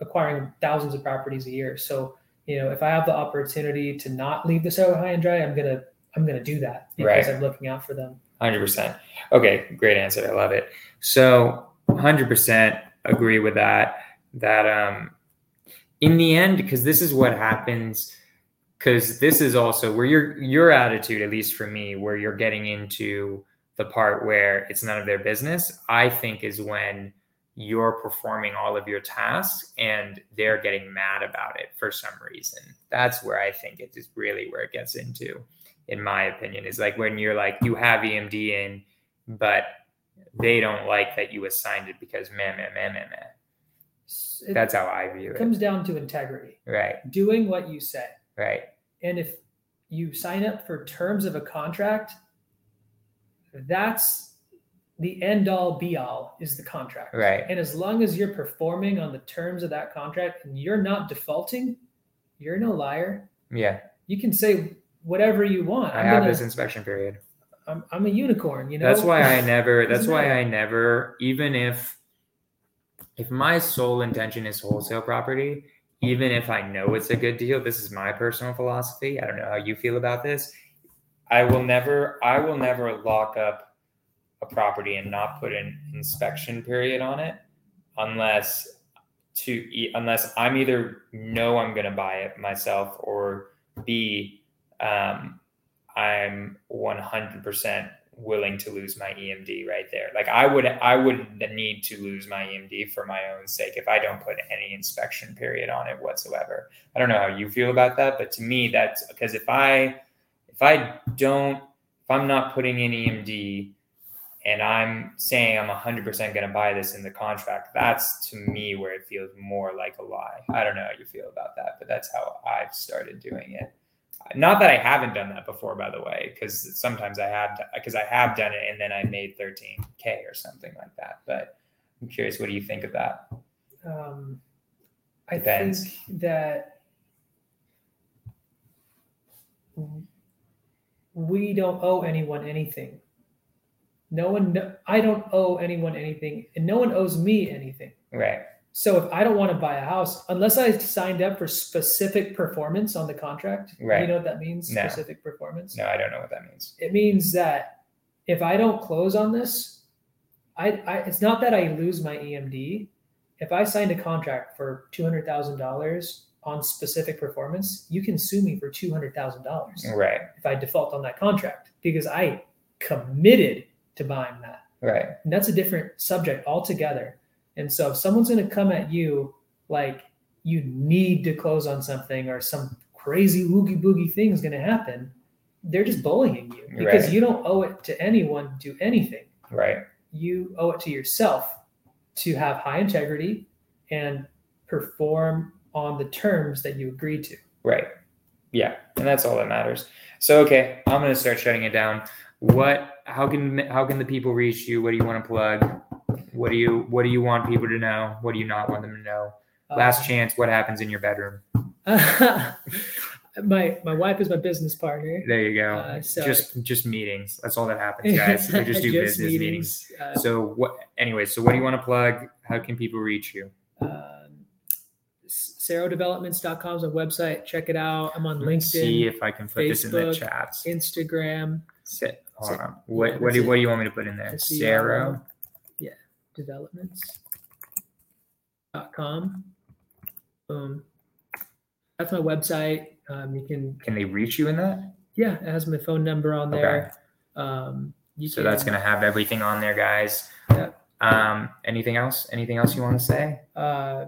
Speaker 2: acquiring thousands of properties a year. So, you know, if I have the opportunity to not leave the seller high and dry, I'm gonna I'm gonna do that because right. I'm looking out for them.
Speaker 1: Hundred percent. Okay, great answer. I love it. So, hundred percent agree with that. That um, in the end, because this is what happens. Because this is also where your your attitude, at least for me, where you're getting into the part where it's none of their business. I think is when you're performing all of your tasks and they're getting mad about it for some reason. That's where I think it is really where it gets into, in my opinion, is like when you're like, you have EMD in, but they don't like that you assigned it because man, man, man, man, man. It That's how I view it.
Speaker 2: It comes down to integrity.
Speaker 1: Right.
Speaker 2: Doing what you say.
Speaker 1: Right.
Speaker 2: And if you sign up for terms of a contract, that's the end all be all is the contract.
Speaker 1: Right.
Speaker 2: And as long as you're performing on the terms of that contract and you're not defaulting, you're no liar.
Speaker 1: Yeah.
Speaker 2: You can say whatever you want.
Speaker 1: I I'm have gonna, this inspection period.
Speaker 2: I'm, I'm a unicorn, you know.
Speaker 1: That's why I never that's why I never even if if my sole intention is wholesale property, even if I know it's a good deal, this is my personal philosophy. I don't know how you feel about this. I will never I will never lock up a property and not put an inspection period on it unless to unless I'm either know I'm going to buy it myself or B um, I'm 100% willing to lose my EMD right there. Like I would I would need to lose my EMD for my own sake if I don't put any inspection period on it whatsoever. I don't know how you feel about that, but to me that's because if I if I don't if I'm not putting in EMD and I'm saying I'm 100% going to buy this in the contract, that's to me where it feels more like a lie. I don't know how you feel about that, but that's how I've started doing it. Not that I haven't done that before, by the way, because sometimes I have, because I have done it and then I made 13K or something like that. But I'm curious, what do you think of that?
Speaker 2: Um, I Depends. think that we don't owe anyone anything no one, I don't owe anyone anything, and no one owes me anything.
Speaker 1: Right.
Speaker 2: So if I don't want to buy a house, unless I signed up for specific performance on the contract, right. you know what that means? No. Specific performance.
Speaker 1: No, I don't know what that means.
Speaker 2: It means that if I don't close on this, I, I it's not that I lose my EMD. If I signed a contract for two hundred thousand dollars on specific performance, you can sue me for two hundred thousand dollars.
Speaker 1: Right.
Speaker 2: If I default on that contract because I committed to buying that.
Speaker 1: Right.
Speaker 2: And that's a different subject altogether. And so if someone's going to come at you like you need to close on something or some crazy oogie boogie thing is going to happen, they're just bullying you because right. you don't owe it to anyone to do anything.
Speaker 1: Right.
Speaker 2: You owe it to yourself to have high integrity and perform on the terms that you agreed to.
Speaker 1: Right. Yeah. And that's all that matters. So, okay, I'm going to start shutting it down what how can how can the people reach you what do you want to plug what do you what do you want people to know what do you not want them to know last uh, chance what happens in your bedroom
Speaker 2: my my wife is my business partner
Speaker 1: there you go uh, so just just meetings that's all that happens guys we just do just business meetings, meetings. Uh, so what anyway so what do you want to plug how can people reach you um,
Speaker 2: Developments.com is a website. Check it out. I'm on LinkedIn.
Speaker 1: See if I can put Facebook, this in the chat.
Speaker 2: Instagram.
Speaker 1: Hold on. What what do what do you want me to put in there? Sarah.
Speaker 2: yeah. Developments.com. Boom. That's my website. Um, you can
Speaker 1: Can they reach you in that?
Speaker 2: Yeah, it has my phone number on there. Okay. Um
Speaker 1: so can, that's gonna have everything on there, guys. Yeah. Um, anything else? Anything else you want to say?
Speaker 2: Uh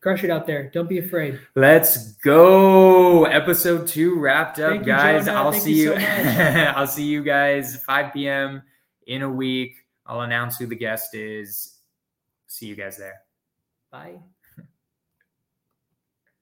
Speaker 2: crush it out there. Don't be afraid.
Speaker 1: Let's go. Episode two wrapped up, Thank guys. You, I'll Thank see you. you so I'll see you guys 5 p.m. in a week. I'll announce who the guest is. See you guys there.
Speaker 2: Bye.